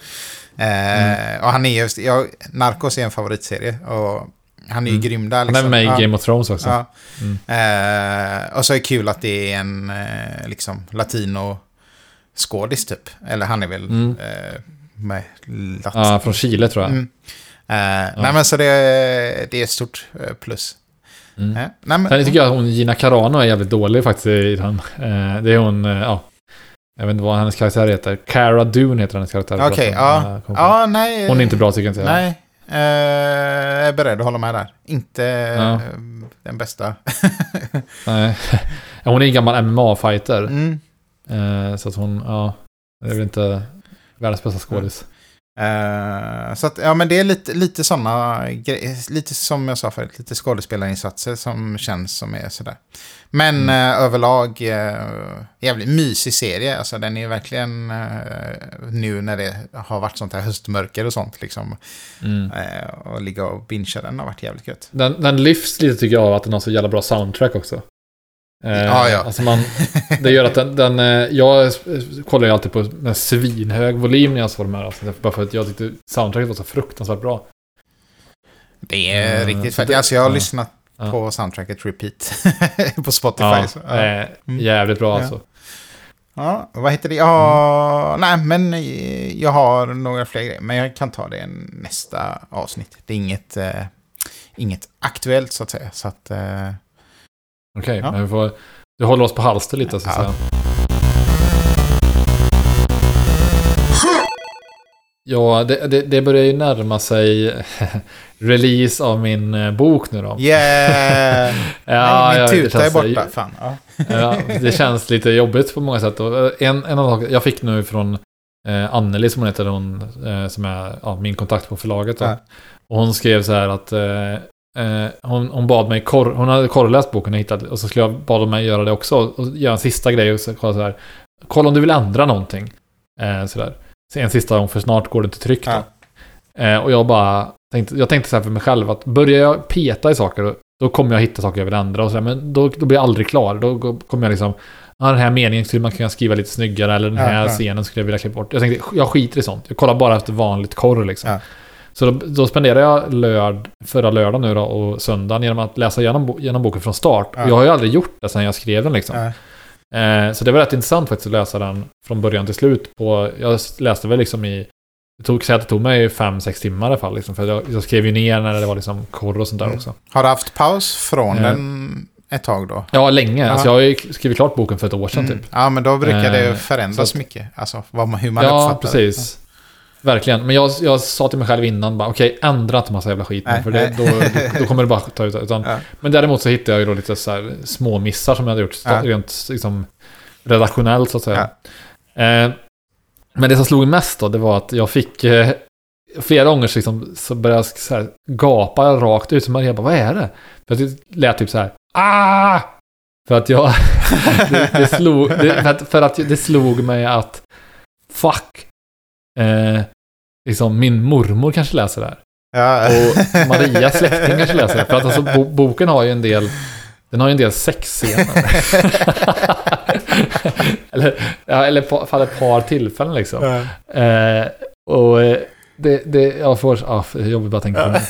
Eh, Och han är just, jag, Narcos är en favoritserie. Och han är ju grym där Han är liksom. med i Ja. Game of Thrones också. Ja. Mm. Eh, och så är det kul att det är en eh, liksom latino skådis typ. Eller han är väl Mm. eh, med lat- Ja, från Chile tror jag. Mm. Eh, Nej men så det, det är ett stort eh, plus. Mm. Eh, nej, men, Sen tycker jag att hon Gina Carano är jävligt dålig faktiskt i den. Eh, det är hon, eh, ja. Jag vet inte vad hennes karaktär heter. Cara Dune heter hennes karaktär. Okej, förresten. ja. Eh, ja. Nej. Hon är inte bra tycker jag inte. Nej. Jag är beredd att hålla med där. Inte Ja. den bästa. Nej. Ja, hon är en gammal MMA-fighter. Mm. Eh, så att hon, ja. Det är väl inte världens bästa skådis. Eh, så att, ja men det är lite, lite sådana grejer, lite som jag sa förut, lite skådespelarinsatser som känns som är sådär. Men Mm. eh, överlag, uh, jävligt mysig serie, alltså den är verkligen eh, nu när det har varit sånt här höstmörker och sånt liksom. Mm. Uh, och ligga och bingea den har varit jävligt gött. Den, den lyfts lite tycker jag av att den har så jävla bra soundtrack också. Eh, Ja, ja. Alltså man, det gör att den, den eh, jag kollar ju alltid på med svinhög volym när jag såg de här avsnitten. Bara för att jag tyckte soundtracket var så fruktansvärt bra. Det är Eh, riktigt fett. Alltså jag har ja. lyssnat Ja. på soundtracket repeat på Spotify. Ja, så, ja. Mm. jävligt bra alltså. Ja, vad heter det? Ja, Mm. nej, men eh, jag har några fler grejer. Men jag kan ta det nästa avsnitt. Det är inget, eh, inget aktuellt så att säga. Så att, eh, Okej, Ja. men vi får... Du håller oss på halster lite så att Ja. säga. Ja, det, det, det börjar ju närma sig release av min eh, bok nu då. yeah! Ja, nej, min tuta är borta. Fan, ja. Ja, det känns lite jobbigt på många sätt. Och eh, en, en av jag fick nu från eh, Anneli som hon heter, hon, eh, som är ja, min kontakt på förlaget. Då. Ja. Och hon skrev så här att eh, hon, hon bad mig, korr, hon hade korrläst boken och hittat, och så skulle jag bad mig göra det också. Och göra en sista grej och så, kolla så här. Kolla om du vill ändra någonting. Eh, så där. Så en sista gång för snart går det inte tryckt. då. Ja. Eh, och jag bara tänkte, jag tänkte så här för mig själv att börjar jag peta i saker då, kommer jag hitta saker jag vill ändra och så här, men då, då blir jag aldrig klar. Då kommer jag liksom, ja den här meningen skulle man kunna skriva lite snyggare eller den Ja, här ja. scenen skulle jag vilja klippa bort. Jag tänkte, jag skiter i sånt. Jag kollar bara efter vanligt korr liksom. Ja. Så då, då spenderar jag lörd, förra lördagen nu då och söndagen genom att läsa igenom, genom boken från start. Ja. Jag har ju aldrig gjort det sedan jag skrev den liksom. Ja. Eh, så det var rätt intressant faktiskt att läsa den från början till slut. På, jag läste väl liksom i... Det tog, att det tog mig fem sex timmar i alla fall. Liksom, för jag, jag skrev ju ner när det var liksom korr och sånt där Mm. också. Har du haft paus från Eh. den ett tag då? Ja, länge. Ja. Alltså jag har ju skrivit klart boken för ett år sedan Mm. typ. Ja, men då brukar det Eh, förändras att- mycket. Alltså vad hur man ja, uppfattar det. precis. Verkligen. Men jag, jag sa till mig själv innan bara okej, ändra inte massa jävla skit nu, Nej, för det, då, då, då kommer det bara ta ut utan, Ja. Men däremot så hittade jag ju då lite så här små missar som jag hade gjort Ja. rent liksom, redaktionellt så att säga. Eh, men det som slog mest då, det var att jag fick eh, flera gånger liksom, så började jag så här, gapa rakt ut. Så Maria bara, vad är det? För det lät typ så här, ah! För att jag, det, det slog, det, för, att, för att det slog mig att, fuck, eh, liksom min mormor kanske läser det här. Ja. Och Marias släkting kanske läser det. För att alltså, bo, boken har ju en del, den har ju en del sexscener. eller, ja, eller på, för ett par tillfällen liksom. Ja. Eh, och eh, det, det, jag får, ah, jobbigt bara att tänka på det.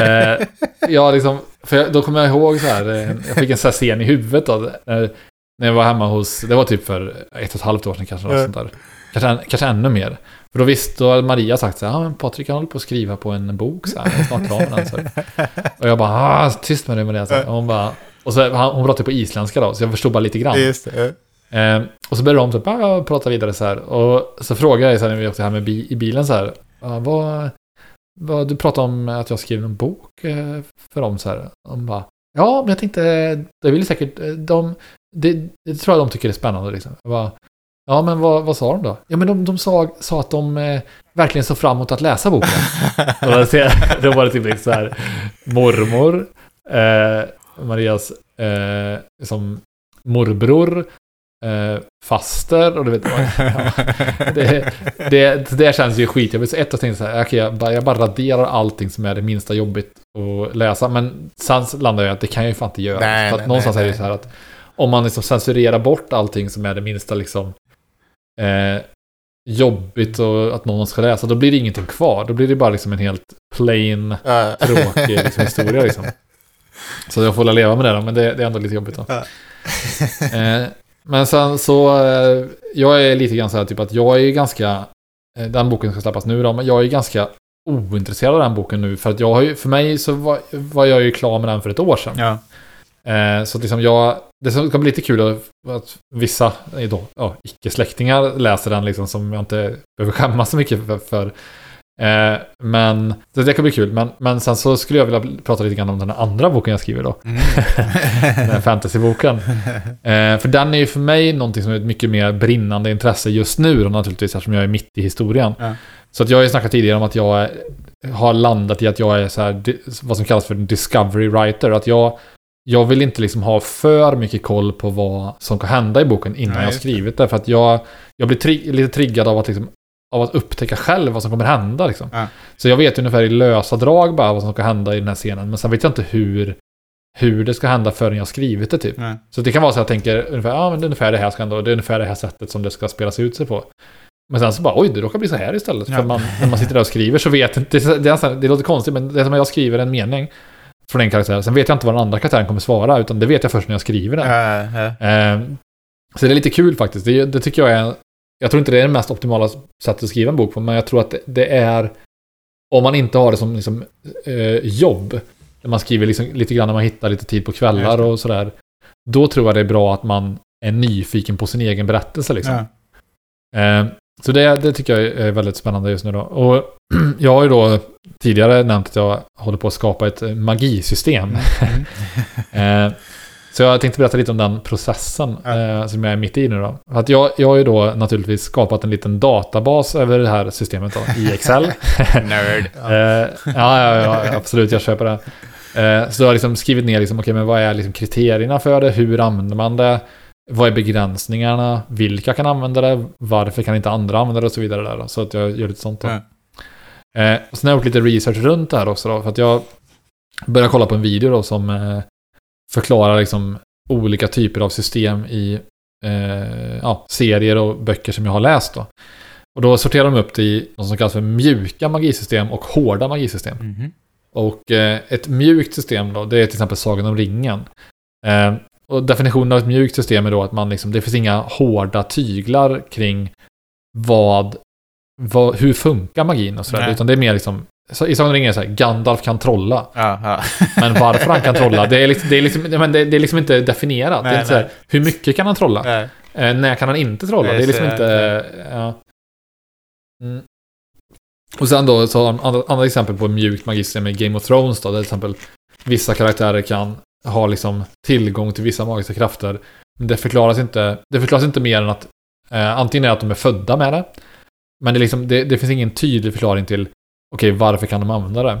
Eh, jag liksom, för jag, då kommer jag ihåg så här, eh, jag fick en sån här scen i huvudet då, när, när jag var hemma hos, det var typ för ett och ett halvt år sedan kanske, något Ja. sånt där. Kanske, kanske ännu mer. För då visste, då hade Maria sagt så här, ja men Patrik han håller på att skriva på en bok så här, snart klar med den. Så. här. Och jag bara, ah, tyst med dig det. Så här. Och hon bara, och så, hon pratade på isländska då, så jag förstod bara lite grann. Eh, och så började de typ, ah, prata vidare så här. Och så frågade jag sen när vi åkte hem bi i bilen så här. Ah, vad, vad, du pratade om att jag skrev en bok eh, för dem så här. De bara, ja, men jag tänkte, det vill säkert, eh, de, det, det tror jag de tycker är spännande liksom. Jag bara, ja, men vad, vad sa de då? Ja, men de, de sa, sa att de eh, verkligen såg fram emot att läsa boken. Då, var det typ liksom så här, mormor, eh, Marias eh, som morbror, eh, faster och du vet, ja, det, det, det känns ju skitjobbigt. Så ett av tänkte så här, okej, jag, bara, jag bara raderar allting som är det minsta jobbigt att läsa. Men sen landar jag att det kan jag ju fan inte göra. Nej, för att nej, någonstans nej, är det så här att om man liksom censurerar bort allting som är det minsta liksom eh, jobbigt och att någon ska läsa, då blir det ingenting kvar. Då blir det bara liksom en helt plain, Ja. tråkig liksom, historia liksom. Så jag får väl leva med det då, men det, det är ändå lite jobbigt då. Ja. Eh, men sen så, eh, jag är lite grann så här typ att jag är ju ganska, eh, den boken ska släppas nu då, men jag är ganska ointresserad av den boken nu. För att jag har ju, för mig så var, var jag ju klar med den för ett år sedan. Ja. Eh, så liksom jag, det som ska bli lite kul att, att vissa då, ja, icke-släktingar läser den liksom som jag inte behöver skämmas så mycket för. för. Eh, men så det kan bli kul. Men, men sen så skulle jag vilja prata lite grann om den andra boken jag skriver då. Mm. Den här fantasyboken. Eh, för den är ju för mig någonting som är ett mycket mer brinnande intresse just nu då naturligtvis eftersom jag är mitt i historien. Ja. Så att jag har ju snackat tidigare om att jag är, har landat i att jag är så här, vad som kallas för en discovery writer. Att jag, jag vill inte liksom ha för mycket koll på vad som kan hända i boken innan Nej, jag det. skrivit det. För att jag, jag blir tri- lite triggad av att, liksom, av att upptäcka själv vad som kommer hända. Liksom. Ja. Så jag vet ungefär i lösa drag bara vad som ska hända i den här scenen. Men sen vet jag inte hur, hur det ska hända förrän jag har skrivit det typ. Nej. Så det kan vara så att jag tänker ungefär, ja men det är ungefär det här ska hända och det är ungefär det här sättet som det ska spelas ut sig på. Men sen så bara, oj det råkar bli så här istället. Ja. För man, när man sitter där och skriver så vet inte, det, det, är nästan- det låter konstigt men det är som att jag skriver en mening från en karaktär. Sen vet jag inte vad den andra karaktären kommer svara utan det vet jag först när jag skriver den. Ja. Eh, så det är lite kul faktiskt. Det, det tycker jag är... Jag tror inte det är det mest optimala sättet att skriva en bok på, men jag tror att det, det är... Om man inte har det som liksom, eh, jobb, när man skriver liksom, lite grann när man hittar lite tid på kvällar och sådär. Då tror jag det är bra att man är nyfiken på sin egen berättelse liksom. Ja. Så det, det tycker jag är väldigt spännande just nu då. Och jag har ju då tidigare nämnt att jag håller på att skapa ett magisystem. Mm. Eh, så jag tänkte berätta lite om den processen eh, som jag är mitt i nu då. För Att jag, jag har ju då naturligtvis skapat en liten databas över det här systemet då, i Excel. Nerd. Eh, ja, ja, ja, absolut, jag köper det. Så jag har liksom skrivit ner liksom, okej, men vad är liksom kriterierna för det? Hur använder man det? Vad är begränsningarna? Vilka kan använda det? Varför kan inte andra använda det? Och så vidare. Där. Så att jag gör lite sånt då. Ja. Eh, och sen har jag gjort lite research runt det här också då. För att jag började kolla på en video då som eh, förklarar liksom olika typer av system i eh, ja, serier och böcker som jag har läst då. Och då sorterar de upp det i något som kallas för mjuka magisystem och hårda magisystem. Mhm. Och eh, ett mjukt system då, det är till exempel Sagan om ringen. Eh, och definitionen av ett mjukt system är då att man liksom, det finns inga hårda tyglar kring vad, vad hur funkar magin och sådär. Nej. Utan det är mer liksom, i Sagan ringen är det så här, Gandalf kan trolla. Ja, ja. Men varför han kan trolla, det är liksom, det är liksom, men det, det är liksom inte definierat. det är Nej, inte så här, nej. hur mycket kan han trolla? Eh, när kan han inte trolla? Nej, det är liksom så- inte... Ja. Mm. Och sen då så har andra, andra exempel på mjukt magisystem i Game of Thrones då, där till exempel vissa karaktärer kan ha liksom tillgång till vissa magiska krafter. Men det förklaras inte, det förklaras inte mer än att eh, antingen är att de är födda med det, men det, liksom, det, det finns ingen tydlig förklaring till okej, varför kan de använda det?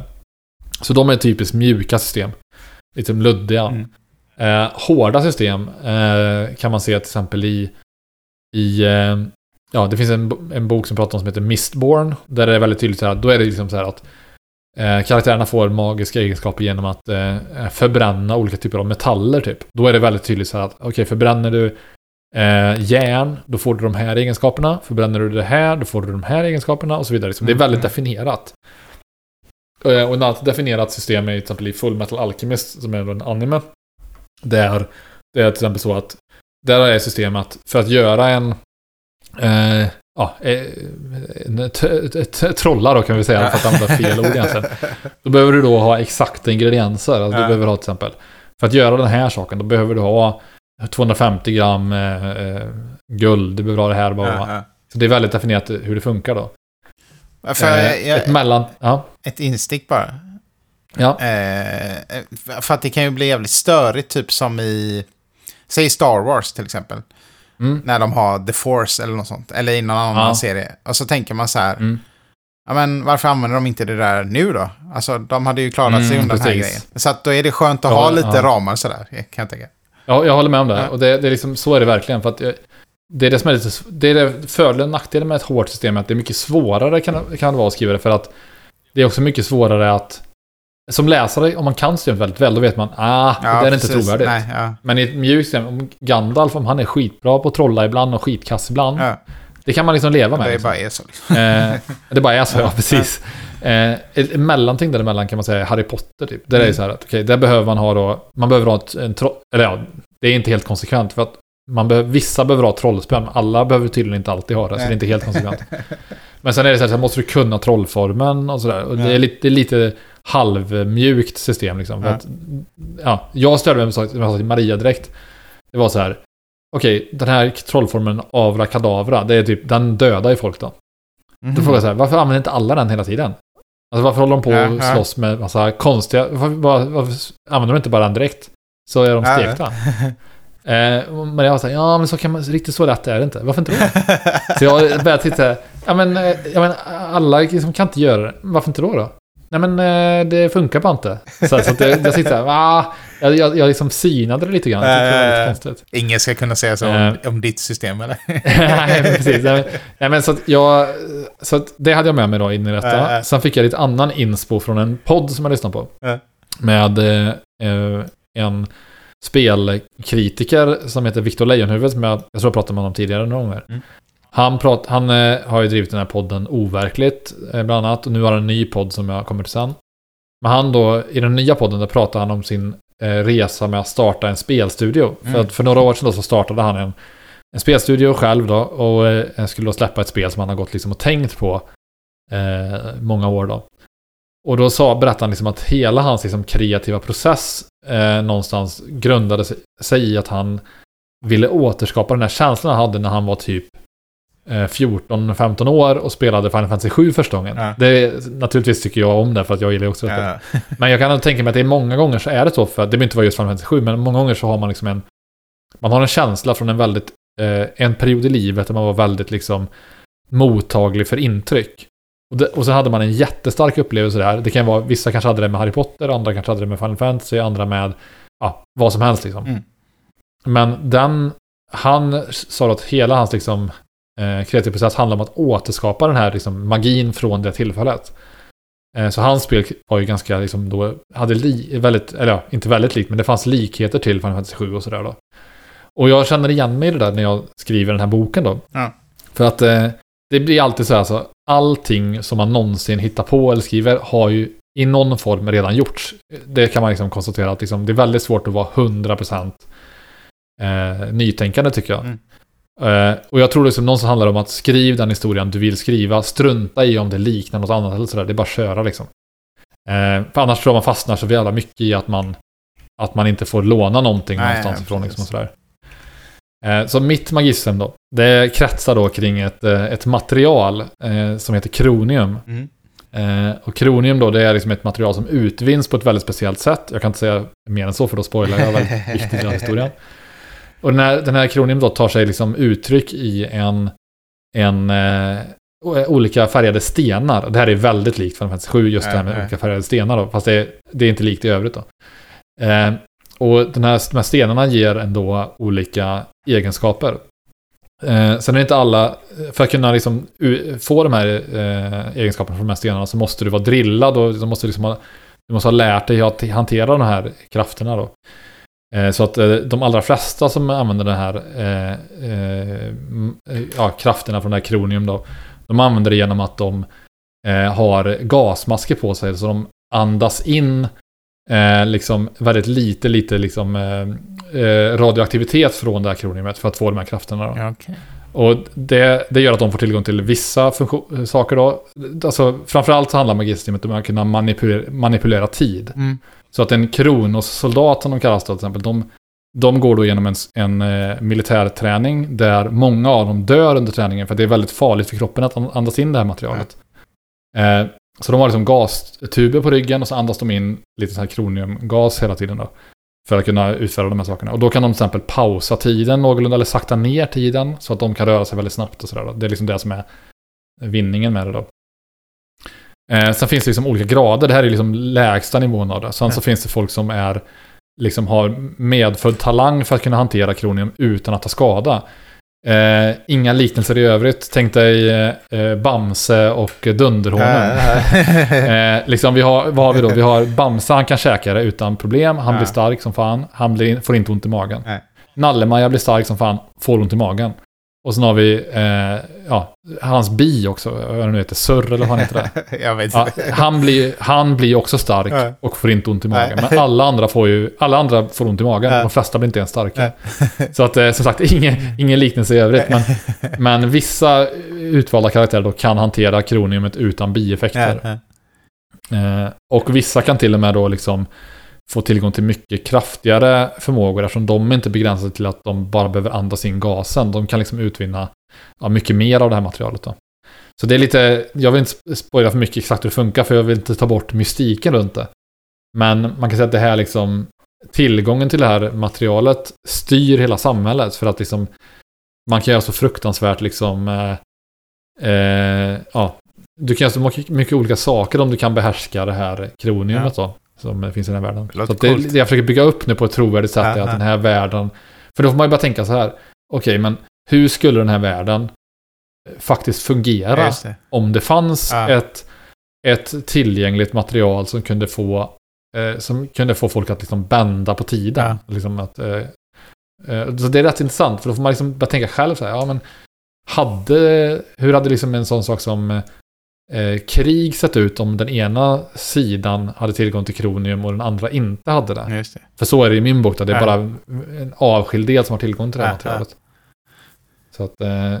Så de är typiskt mjuka system. Lite luddiga. Mm. Eh, hårda system eh, kan man se till exempel i, i eh, ja, det finns en, en bok som pratar om som heter Mistborn. Där det är väldigt tydligt så här, då är det liksom så här att eh, karaktärerna får magiska egenskaper genom att eh, förbränna olika typer av metaller typ. Då är det väldigt tydligt så här att okej, förbränner du eh, järn, då får du de här egenskaperna. Förbränner du det här, då får du de här egenskaperna och så vidare. Liksom. Det är väldigt Mm. definierat. Eh, Och ett annat definierat system är till exempel i Full Metal Alchemist, som är en anime. Där det är till exempel så att där är systemet för att göra en eh, ja, eh, en t- t- t- trolla då kan vi säga, för att använda fel ord egentligen. Då behöver du då ha exakta ingredienser. Alltså du behöver ha till exempel, för att göra den här saken, då behöver du ha 250 gram eh, eh, guld, du behöver ha det här. Bara. Så det är väldigt definierat hur det funkar då. För, Eh, jag, ett mellan... Ja. ett instick bara. Ja. Eh, för att det kan ju bli jävligt störigt, typ som i... Säg Star Wars till exempel. Mm. När de har The Force eller något sånt. Eller i någon annan Ja. serie. Och så tänker man så här. Mm. Ja, men varför använder de inte det där nu då? Alltså, de hade ju klarat sig Mm, undan den här precis. grejen. Så att då är det skönt att Ja, ha lite ja. ramar sådär, kan jag tänka. Ja, jag håller med om det. Och det, det är liksom, så är det verkligen. För att jag, det är det som är lite... Det är det fördelen och nackdelen med ett hårt system. Att det är mycket svårare kan, kan det vara att skriva det. För att det är också mycket svårare att... Som läsare, om man kan systemet väldigt väl, då vet man ah, det där är inte trovärdigt. Nej, ja. Men i ett mjukt system, om Gandalf, om han är skitbra på att trolla ibland och skitkass ibland. Ja, Det kan man liksom leva med. det är liksom. bara är så. Liksom. Eh, det bara är så, ja precis. Eh, ett mellanting däremellan kan man säga är Harry Potter typ. Där är det Mm. så här att, okej, där behöver man ha då, man behöver ha ett, en tro- eller ja, det är inte helt konsekvent för att man behöver, vissa behöver ha trollspön, men alla behöver tydligen inte alltid ha det, så det är Nej. inte helt konsekvent. men sen är det så här, så måste du kunna trollformen och sådär. Och det Ja. är lite, det är lite halvmjukt system liksom. Ja. att, ja, jag störde mig med sak- som jag sa till Maria direkt. Det var så här, okej, den här trollformen Avra Kadavra, det är typ, den dödar ju folk då. Mhm. Då frågar jag så här, varför använder inte alla den hela tiden? Alltså varför håller de på och ja. slåss med massa konstiga... Varför, varför, varför använder de inte bara den direkt? Så är de stekta. eh, men jag var så här, ja men så kan man, riktigt så lätt är det inte. Varför inte då? så jag började titta, ja men, eh, ja, men alla liksom kan inte göra det. Varför inte då då? Nej men eh, det funkar bara inte. Så, så jag, jag sitter så här, va? Jag, jag, jag liksom synade det lite grann. Tyckte det Eh. Ingen ska kunna säga så om, Eh. om ditt system, eller? nej, precis. Nej, men- Nej, men så att jag... Så att det hade jag med mig då in i detta. Ja. Sen fick jag lite annan inspo från en podd som jag lyssnade på. Med eh, eh, en spelkritiker som heter Viktor Leijonhufvud, som jag, jag tror jag pratade med honom tidigare några gånger. Mm. Han, prat, han eh, har ju drivit den här podden Overkligt, eh, bland annat. Och nu har han en ny podd som jag kommer till sen. Men han då, i den nya podden, där pratar han om sin eh, resa med att starta en spelstudio. För Mm. att för några år sedan då så startade han en, en spelstudio själv då. Och eh, skulle då släppa ett spel som han har gått liksom och tänkt på många år då. Och då sa, berättade han liksom att hela hans liksom kreativa process eh, någonstans grundade sig, i att han ville återskapa den här känslan han hade när han var typ 14-15 år och spelade Final Fantasy 7 första gången. Ja. Det, naturligtvis tycker jag om det för att jag gillar också detta. Ja. Men jag kan tänka mig att det är många gånger så är det så för det behöver inte vara just Final Fantasy 7 men många gånger så har man liksom en man har en känsla från en väldigt eh, en period i livet där man var väldigt liksom mottaglig för intryck. Och, det, och så hade man en jättestark upplevelse där. Det kan vara, vissa kanske hade det med Harry Potter, andra kanske hade det med Final Fantasy, andra med ja, vad som helst liksom. Mm. Men den, han sa att hela hans liksom eh, kreativa process handlar om att återskapa den här liksom, magin från det tillfället. Eh, så hans spel var ju ganska liksom då, hade li, väldigt, eller ja, inte väldigt likt, men det fanns likheter till Final Fantasy 7 och sådär då. Och jag känner igen mig i det där när jag skriver den här boken då. Ja. För att eh, det blir alltid så här så, allting som man någonsin hittar på eller skriver har ju i någon form redan gjorts. Det kan man liksom konstatera att liksom, det är väldigt svårt att vara 100% eh, nytänkande tycker jag. Mm. Eh, och jag tror liksom någonstans handlar det om att skriv den historien du vill skriva. Strunta i om det liknar något annat eller sådär. Det är bara att köra liksom. Eh, för annars tror jag man fastnar så jävla mycket i att man, att man inte får låna någonting Nej, någonstans ja, ifrån. Liksom, sådär. Eh, så mitt magism då, det kretsar då kring ett, ett material som heter kronium. Mm. Och kronium då, det är liksom ett material som utvinns på ett väldigt speciellt sätt. Jag kan inte säga mer än så för då spoilar jag väldigt viktigt i den historien. Och den här, den här kronium då tar sig liksom uttryck i en, en eh, olika färgade stenar. Det här är väldigt likt Final Fantasy 7, just det här med ja. olika färgade stenar då. Fast det är, det är inte likt i övrigt då. Eh, och den här, de här stenarna ger ändå olika egenskaper. Eh, sen är det inte alla, för att kunna liksom få de här eh, egenskaperna från de här stenarna så måste du vara drillad och du måste, liksom ha, du måste ha lärt dig att hantera de här krafterna då. Eh, så att eh, de allra flesta som använder den här eh, eh, eh, ja, krafterna från det här kronium då, de använder det genom att de eh, har gasmasker på sig så de andas in eh, liksom väldigt lite, lite liksom eh, radioaktivitet från det här kroniumet för att få de här krafterna. Då. Okay. Och det, det gör att de får tillgång till vissa funktion- saker då. Alltså framförallt handlar magisystemet om att kunna manipulera, manipulera tid. Mm. Så att en kronossoldat som de kallas då till exempel, de, de går då genom en, en eh, militärträning där många av dem dör under träningen för att det är väldigt farligt för kroppen att an- andas in det här materialet. Eh, så de har liksom gastuber på ryggen och så andas de in lite sån här kroniumgas hela tiden då. För att kunna utföra de här sakerna. Och då kan de till exempel pausa tiden någorlunda eller sakta ner tiden så att de kan röra sig väldigt snabbt och sådär. Det är liksom det som är vinningen med det då. Eh, sen finns det liksom olika grader. Det här är liksom lägsta nivån av det. Sen så Ja. finns det folk som är liksom har medfödd talang för att kunna hantera kronium utan att ta skada. Eh, inga liknelser i övrigt. Tänk dig eh, Bamse och Dunderhånen. Eh, liksom vi har, vad har vi då? Vi har Bamse, han kan käka det utan problem. Han blir stark som fan. Han blir, får inte ont i magen. Nalle-Maja blir stark som fan, får ont i magen. Och sen har vi eh, ja, hans bi också, vad nu heter, Surr eller vad han heter det. jag vet Ja, han, blir, han blir också stark Ja. och får inte ont i magen. Nej. Men alla andra får ju, alla andra får ont i magen. Ja. De flesta blir inte ens starka. Så att eh, som sagt, ingen, ingen liknelse i övrigt. Men, men vissa utvalda karaktärer då kan hantera kroniumet utan bieffekter. Eh, och vissa kan till och med då liksom få tillgång till mycket kraftigare förmågor eftersom de inte begränsar sig till att de bara behöver andas in gasen. De kan liksom utvinna ja, mycket mer av det här materialet då. Så det är lite, jag vill inte spoila för mycket exakt hur det funkar för jag vill inte ta bort mystiken runt det. Men man kan säga att det här liksom, tillgången till det här materialet styr hela samhället för att liksom man kan göra så fruktansvärt liksom, eh, eh, ja, du kan göra så mycket, mycket olika saker om du kan behärska det här kroniumet då. Som finns i den här världen. Det Så att det, det jag försöker bygga upp nu på ett trovärdigt sätt Ja, är att ja. den här världen... För då får man ju bara tänka så här. Okej, men hur skulle den här världen faktiskt Ja, fungera just det. om det fanns Ja. ett, ett tillgängligt material som kunde få eh, som kunde få folk att liksom bända på tiden. Liksom att, eh, eh, så det är rätt intressant, för då får man liksom bara tänka själv så här, ja men hade, hur hade liksom en sån sak som eh, krig sett ut om den ena sidan hade tillgång till kronium och den andra inte hade det? Det. För så är det i min bok då, det är Ja. bara en avskild del som har tillgång till det här Ja, materialet. Så att, eh,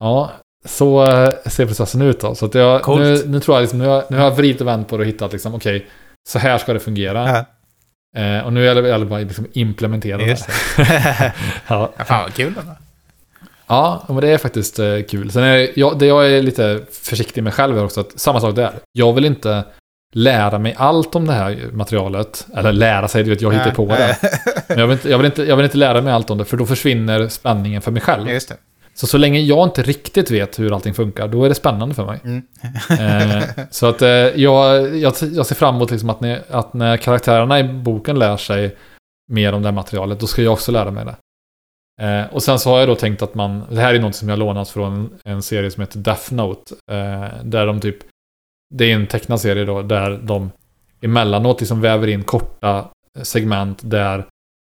ja, så eh, ser processen ut då. Så att jag, Coolt. nu, nu tror jag liksom, nu har, nu har jag vridit och vänt på det och hittat liksom, okej, så här ska det fungera. Ja, Eh, och nu är det bara liksom implementera just det. Ja. ja, fan vad kul ändå. Ja, men det är faktiskt eh, kul. Sen är jag, det jag är lite försiktig med själv är också att samma sak där. Jag vill inte lära mig allt om det här materialet. Eller lära sig, du vet, jag hittar på det. Men jag vill, inte, jag, vill inte, jag vill inte lära mig allt om det, för då försvinner spänningen för mig själv. Just det. Så så länge jag inte riktigt vet hur allting funkar, då är det spännande för mig. Mm. Eh, så att eh, jag, jag, jag ser fram emot liksom att, ni, att när karaktärerna i boken lär sig mer om det här materialet, då ska jag också lära mig det. Eh, och sen så har jag då tänkt att man, det här är något som jag lånat från en serie som heter Death Note, eh, där de typ, det är en tecknad serie då, där de emellanåt liksom väver in korta segment där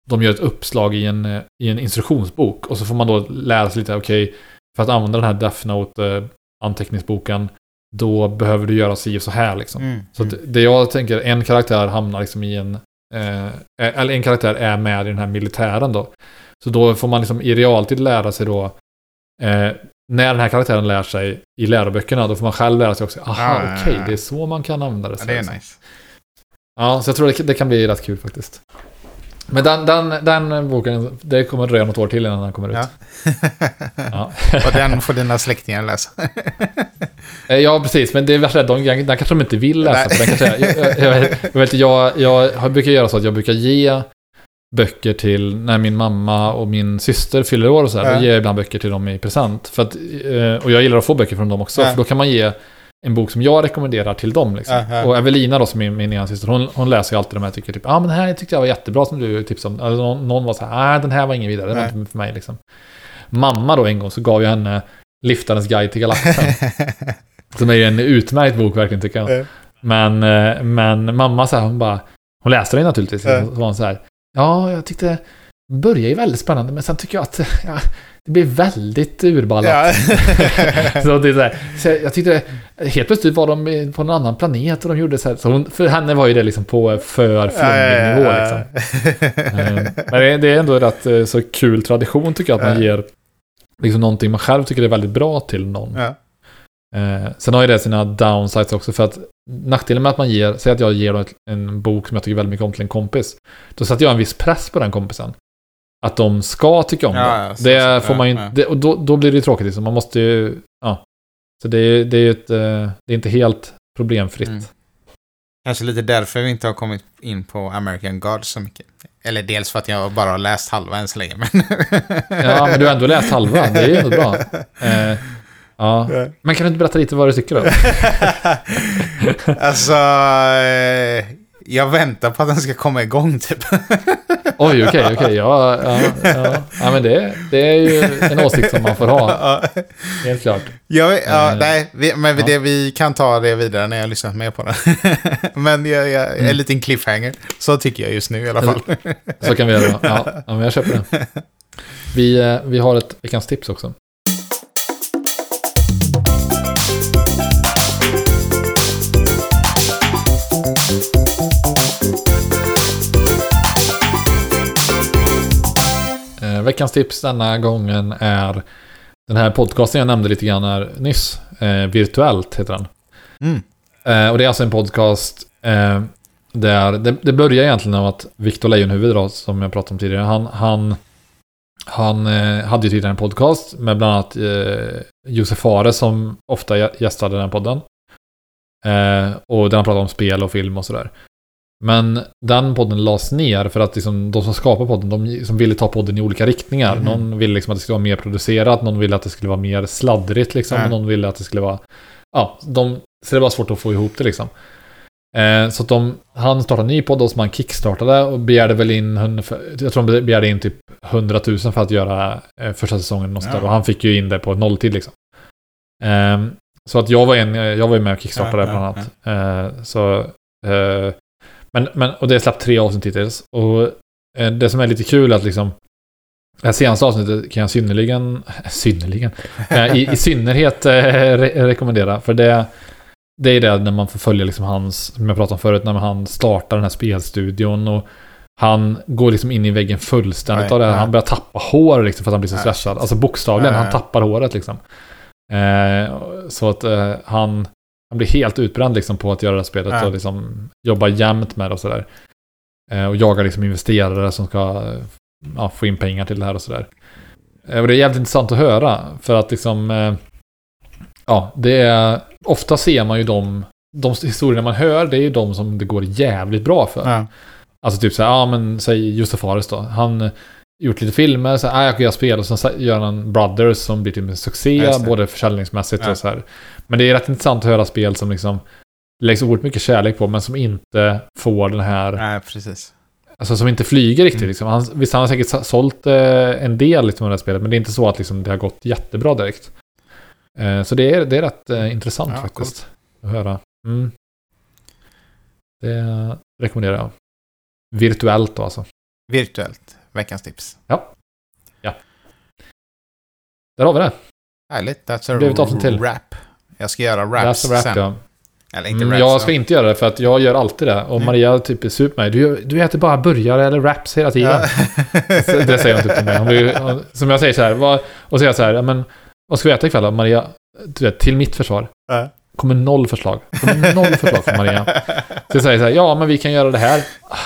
de gör ett uppslag i en, eh, i en instruktionsbok och så får man då lära sig lite, okej, för att använda den här Death Note eh, anteckningsboken, då behöver du göra si och så här liksom. Mm. Så att det jag tänker, en karaktär hamnar liksom i en... Eh, eller en karaktär är med i den här militären då. Så då får man liksom i realtid lära sig då... Eh, när den här karaktären lär sig i läroböckerna, då får man själv lära sig också. Aha, Ja, ja, okej, ja. det är så man kan använda det. Ja, det är nice. Ja, så jag tror det, det kan bli rätt kul faktiskt. Men den, den, den boken, det kommer dröja något år till innan den kommer ut. Ja. Ja. Och den får dina släktingar läsa. Eh, Ja, precis. Men det är värsta de, den kanske de inte vill läsa. Den kanske, jag, jag, jag, vet- jag, jag, brukar göra så att jag brukar ge böcker till när min mamma och min syster fyller år och så här. Ja. Då ger jag ibland böcker till dem i present. För att, eh, och jag gillar att få böcker från dem också. Ja. För då kan man ge en bok som jag rekommenderar till dem. Liksom. Ja, ja. Och Evelina då, som är min ena syster, hon, hon läser ju alltid de här tycker typ, ja ah, men den här tyckte jag var jättebra som du tipsade om. Eller någon, någon var så här, nej den här var ingen vidare, det var inte för mig liksom. Mamma då en gång så gav jag henne Liftarens guide till galaxen. Som är ju en utmärkt bok verkligen tycker jag. Ja. Men, eh, men mamma så här, hon bara, hon läste den naturligtvis. Ja. Så var hon så här, ja jag tyckte, det började ju väldigt spännande men sen tycker jag att ja, det blir väldigt urballat. ja. så det är så här, så jag tyckte, helt plötsligt var de på en annan planet och de gjorde så här. Så hon, för henne var ju det liksom på för flummig nivå liksom. Eh, Men det är, ändå rätt eh, så kul tradition tycker jag att man Ja. ger liksom någonting man själv tycker är väldigt bra till någon. Ja. Eh, sen har ju det sina downsides också för att nackdelen med att man ger, säg att jag ger en bok som jag tycker väldigt mycket om till en kompis. Då sätter jag en viss press på den kompisen. Att de ska tycka om Ja, det. ja, så- det får man ju ja, inte, det, och då, då blir det ju tråkigt liksom. Man måste ju, ja. Så det är, det är ju ett, eh, det är inte helt problemfritt. Mm. Kanske lite därför vi inte har kommit in på American Gods så mycket. Eller dels för att jag bara har läst halva än så länge. Men Ja, men du har ändå läst halva. Det är ju ändå bra. Eh, ja. Men kan du inte berätta lite vad du tycker då? alltså, eh, jag väntar på att den ska komma igång typ. Oj, okej, okej. Ja, ja, ja. ja, men det, det är ju en åsikt som man får ha. ja, Helt klart. jag, ja, Eh, nej, vi, men ja. Det, vi kan ta det vidare när jag har lyssnat mer på den. men jag, jag, Mm. en liten cliffhanger. Så tycker jag just nu i alla fall. Så kan vi göra. Ja, ja men jag köper det. Vi, eh, vi har ett veckans tips också. Veckans tips denna gången är den här podcasten jag nämnde lite grann här nyss. Eh, Virtuellt heter den. Mm. Eh, och det är alltså en podcast eh, där det, det börjar egentligen av att Victor Leijonhufvud då, som jag pratade om tidigare, han, han, han eh, hade ju tidigare en podcast med bland annat eh, Josef Fares som ofta gä- gästade den podden. Eh, och där han pratade om spel och film och sådär. Men den podden lades ner för att liksom, de som skapar podden, de liksom ville ta podden i olika riktningar. Mhm. Någon ville liksom att det skulle vara mer producerat, någon ville att det skulle vara mer sladdrigt liksom, och någon ville att det skulle vara... Ja, de, så det var svårt att få ihop det liksom. Eh, så att de, han startade en ny podd och som han kickstartade och begärde väl in, jag tror de begärde in typ 100 000 för att göra eh, första säsongen och. Ja. Och han fick ju in det på nolltid liksom. Eh, så att jag var, en, jag var med och kickstartade Ja, bland annat. Eh, så, eh, men, men, och det släppt tre avsnitt hittills. Och eh, det som är lite kul är att liksom det här senaste avsnittet kan jag synnerligen, synnerligen, eh, i, i synnerhet eh, re rekommendera. För det, det är det när man får följa liksom hans, som jag pratade om förut, när han startar den här spelstudion och han går liksom in i väggen fullständigt Nej, av det här. Han börjar tappa hår liksom för att han blir så Nej. stressad. Alltså bokstavligen, Nej, han tappar håret liksom. Eh, så att eh, han, han blir helt utbränd liksom på att göra det här spelet Ja. och liksom jobba jämt med det och sådär. Eh, och jagar liksom investerare som ska ja, få in pengar till det här och sådär. Eh, och det är jävligt intressant att höra för att liksom eh, Ja, det är ofta ser man ju de de historierna man hör, det är ju de som det går jävligt bra för. Ja. Alltså typ så här, ja men säg Josef Fares då. Han gjort lite filmer, så här, ah, jag kan göra spel och sen gör han Brothers som blir typ en succé, både försäljningsmässigt Ja. och så här. Men det är rätt intressant att höra spel som liksom läggs oerhört mycket kärlek på, men som inte får den här, Nej, precis. alltså som inte flyger riktigt Mm. liksom. Han, visst, han har säkert sålt eh, en del liksom, av det här spelet, men det är inte så att liksom, det har gått jättebra direkt. Eh, så det är, det är rätt eh, intressant Ja, faktiskt att höra. Mm. Det rekommenderar jag. Virtuellt då alltså. Virtuellt. Veckans tips. Där har vi det. Härligt. That's Det a blev ett till. rap. Jag ska göra raps That's a rap, sen. ja. Eller inte Mm, raps. jag ska inte göra det för att jag gör alltid det. Och Mm. Maria typ super mig. Du, du äter bara burgare eller wraps hela tiden. Ja. Så Det säger hon typ till mig. Hon blir, som jag säger så här. Vad, och säger så här. "Ja, Men, vad ska vi äta ikväll då? Maria, du vet, till mitt försvar. Ja. Kommer noll förslag. Kommer noll förslag från Maria. Så jag säger så här. Ja, men vi kan göra det här. Ah,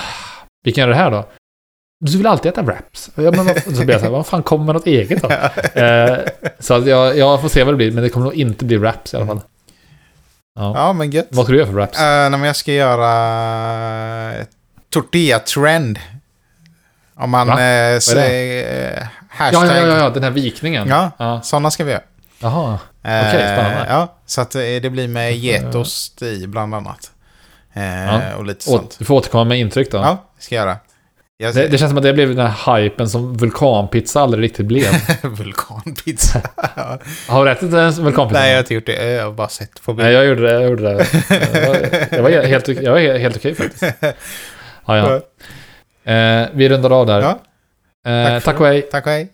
Vi kan göra det här då. Du vill alltid äta wraps. Ja, men så blir jag så här. Vad fan, kommer med något eget då? Eh, så att jag, jag får se vad det blir. Men det kommer nog inte bli wraps i alla fall. Ja. ja, men gött. Vad ska du göra för wraps? Uh, nej, men jag ska göra eh, tortilla trend. Om man Va? är säger Ja, hashtag. ja, ja, ja, den här vikningen. Ja. ja. Sådana ska vi göra. Jaha. Eh, Okej, spännande. Ja, så att eh, det blir med getost i bland annat. Eh, Ja. Och lite sånt. du får återkomma med intryck då. Ja, ska jag göra. Jag Det, det känns som att det blev den här hypen som vulkanpizza aldrig riktigt blev. Vulkanpizza. Har du ätit en vulkanpizza? Nej, jag har inte gjort det. Jag har bara sett på Nej, bild. jag gjorde det. Jag gjorde det. Jag var, jag var helt, jag var helt okej faktiskt. Ja, ja. Eh, vi rundar av där. Ja, Eh, tack tack och hej. Tack och hej.